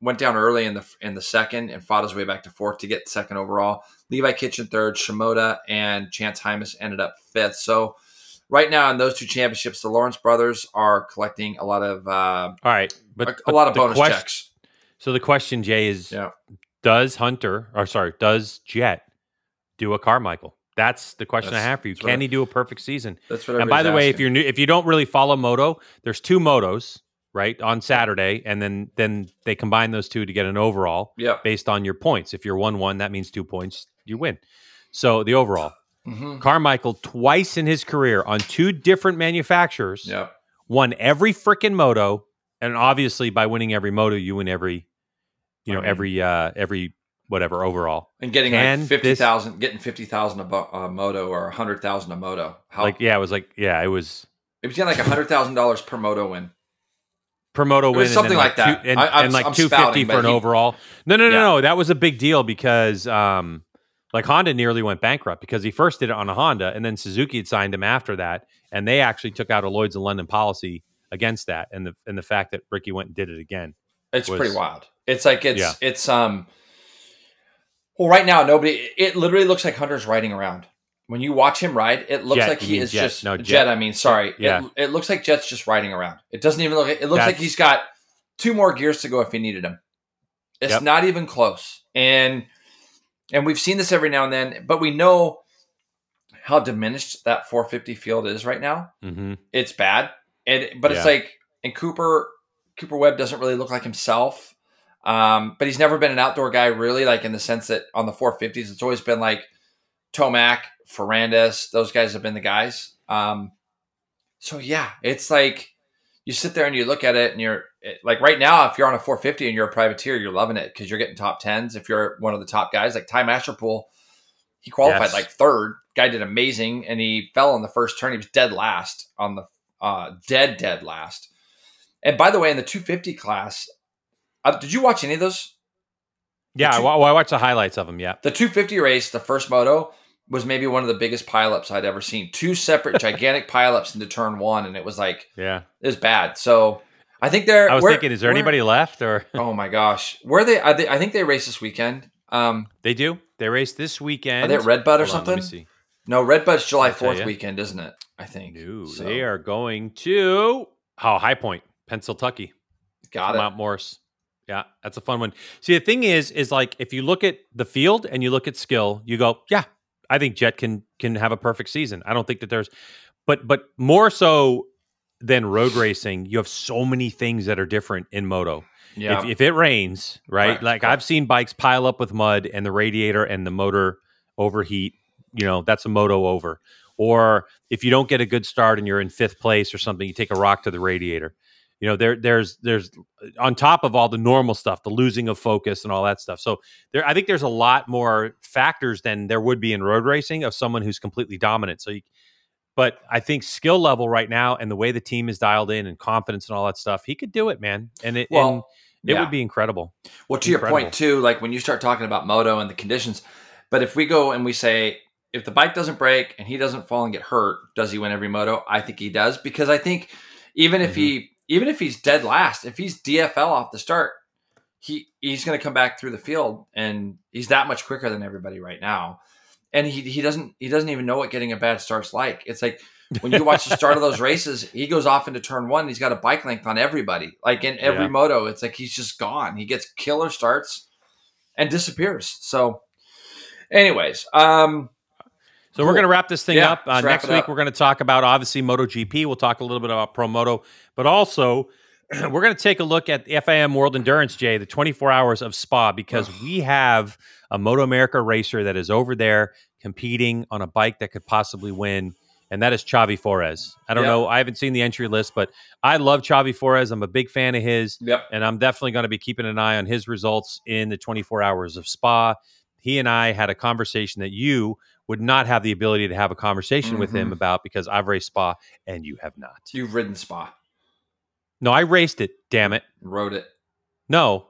went down early in the in the second and fought his way back to fourth to get second overall. Levi Kitchen third, Shimoda and Chance Hymas ended up fifth. So right now in those two championships, the Lawrence brothers are collecting a lot of uh, All right. But a, a but lot of bonus checks. So the question, Jay, is Yeah. does Hunter or sorry, does Jet do a Carmichael? That's the question I have for you. that's Can he do a perfect season? That's what. and by the everybody's way, if you're new, if you don't really follow moto, there's two motos right on Saturday, and then then they combine those two to get an overall Yeah. based on your points. If you're one one, that means two points, you win. So the overall, hmm Carmichael twice in his career on two different manufacturers yep, won every freaking moto, and obviously by winning every moto, you win every, you know, I mean- every uh every whatever overall. and getting Can like fifty thousand, getting fifty thousand a bo- moto or a hundred thousand a moto. How Like yeah, it was like yeah, it was it was getting like a hundred thousand dollars per moto win. Promoto win, something then like that. two, and, I- and like two fifty for an he- overall. No, no, no, Yeah. no. That was a big deal because, um, like Honda nearly went bankrupt because he first did it on a Honda, and then Suzuki had signed him after that, and they actually took out a Lloyd's of London policy against that, and the and the fact that Ricky went and did it again. It's was- pretty wild. It's like it's Yeah. it's um. Well, right now nobody. It literally looks like Hunter's riding around. When you watch him ride, it looks Jet, like he is Jet. just No, Jet. Jet. I mean, sorry. Yeah. It, it looks like Jet's just riding around. It doesn't even look. It looks like he's got two more gears to go if he needed them. It's Yep. not even close. And and we've seen this every now and then, but we know how diminished that 450 field is right now Mm-hmm. it's bad. And but it's like and Cooper Cooper Webb doesn't really look like himself. Um, but he's never been an outdoor guy really, like in the sense that on the 450s, it's always been like Tomac, Ferrandis, those guys have been the guys. Um, so yeah, it's like you sit there and you look at it and you're it- like right now, if you're on a 450 and you're a privateer, you're loving it because you're getting top tens. If you're one of the top guys, like Ty Masterpool, he qualified Yes. like third. Guy did amazing, and he fell on the first turn. He was dead last on the uh, dead dead last. And by the way, in the 250 class, uh, did you watch any of those? Yeah, I, two- I watched the highlights of them Yeah, The 250 race, the first moto, was maybe one of the biggest pileups I'd ever seen. Two separate gigantic pileups into turn one, and it was like yeah. it was bad. So I think they're. I was thinking, is there anybody left, or Oh my gosh, where they? I, thi- I think they race this weekend. Um, they do? They race this weekend. are they at Redbud or Hold on, let me something? see. No, Redbud's July Fourth weekend, isn't it? I think. No, So, they are going to oh High Point, Pennsylvania. got it. Mount Morris. Yeah, that's a fun one. See, the thing is, is like if you look at the field and you look at skill, you go, yeah, I think Jet can can have a perfect season. I don't think that there's, but but more so than road racing, you have so many things that are different in moto. Yeah, If, if it rains, right? Correct, like correct. I've seen bikes pile up with mud and the radiator and the motor overheat. You know, that's a moto over. Or if you don't get a good start and you're in fifth place or something, you take a rock to the radiator. You know, there there's there's on top of all the normal stuff, the losing of focus and all that stuff. So there, I think there's a lot more factors than there would be in road racing of someone who's completely dominant. So you, but I think skill level right now and the way the team is dialed in and confidence and all that stuff, he could do it, man. And it and well, it yeah. would be incredible. Well, to your point too, like when you start talking about moto and the conditions, but if we go and we say if the bike doesn't break and he doesn't fall and get hurt, does he win every moto? I think he does because I think even if mm-hmm. he even if he's dead last, if he's DFL off the start, he he's going to come back through the field and he's that much quicker than everybody right now. And he he doesn't he doesn't even know what getting a bad start's like. It's like when you watch the start of those races, he goes off into turn one. He's got a bike length on everybody. Like in every Yeah. moto, it's like he's just gone. He gets killer starts and disappears. So, anyways, um, So we're going to wrap this thing Yeah, up. Uh, next week, up. we're going to talk about obviously MotoGP. We'll talk a little bit about Pro Moto, but also we're going to take a look at the FIM World Endurance, Jay, the 24 hours of Spa, because we have a Moto America racer that is over there competing on a bike that could possibly win. And that is Xavi Forés. I don't Yeah. know. I haven't seen the entry list, but I love Xavi Forés. I'm a big fan of his yep, and I'm definitely going to be keeping an eye on his results in the 24 hours of Spa. He and I had a conversation that you would not have the ability to have a conversation with him Mhm. about because I've raced Spa and you have not. you've ridden Spa, No, I raced it. Damn it. rode it. No,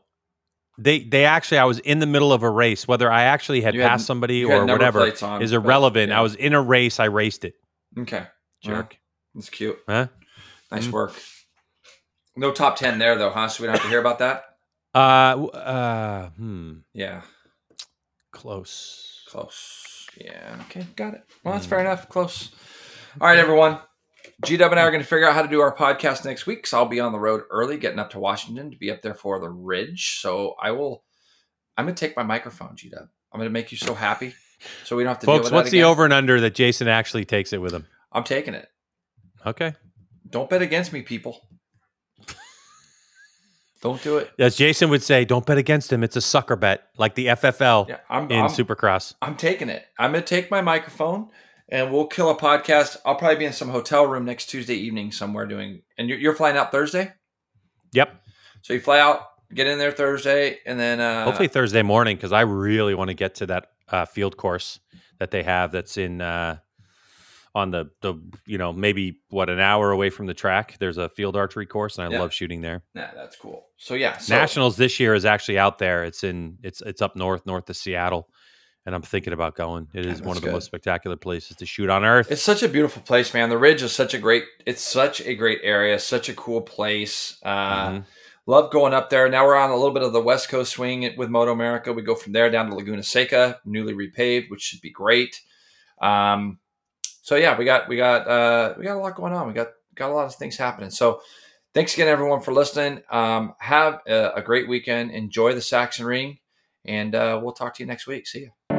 they they actually I was in the middle of a race. Whether I actually had had- passed somebody or whatever on, is but- irrelevant. yeah. I was in a race. I raced it. okay. Jerk. That's cute. Huh? Nice Mm. work. No top ten there though, huh? So we don't have to hear about that. Uh, uh, hmm, Yeah, close. close. Yeah. Okay, got it. Well, that's Mm. fair enough. Close. All right, everyone. G Dub and I are going to figure out how to do our podcast next week. So I'll be on the road early, getting up to Washington to be up there for the Ridge. So I will. I'm going to take my microphone, G Dub. I'm going to make you so happy, so we don't have to. deal Folks, what's the over and under that Jason actually takes it with him? I'm taking it. Okay. Don't bet against me, people. Don't do it. As Jason would say, don't bet against him. It's a sucker bet, like the FFL Yeah, I'm. in I'm, Supercross. I'm taking it. I'm going to take my microphone and we'll kill a podcast. I'll probably be in some hotel room next Tuesday evening somewhere doing. And you're, you're flying out Thursday, Yep. so you fly out, get in there Thursday, and then uh, Hopefully Thursday morning because I really want to get to that uh, field course that they have that's in uh, on the the you know maybe what an hour away from the track. There's a field archery course, and I Yeah. love shooting there. Yeah, that's cool. So yeah, so, Nationals this year is actually out there. It's in it's it's up north, north of Seattle, and I'm thinking about going. It is Yeah, one of the good. most spectacular places to shoot on earth. It's such a beautiful place, man. The Ridge is such a great. It's such a great area. Such a cool place. Uh, Mhm. Love going up there. Now we're on a little bit of the West Coast swing with Moto America. We go from there down to Laguna Seca, newly repaved, which should be great. Um, so yeah, we got we got uh, we got a lot going on. We got got a lot of things happening. So thanks again, everyone, for listening. Um, have a, a great weekend. Enjoy the Sachsenring, and uh, we'll talk to you next week. See you.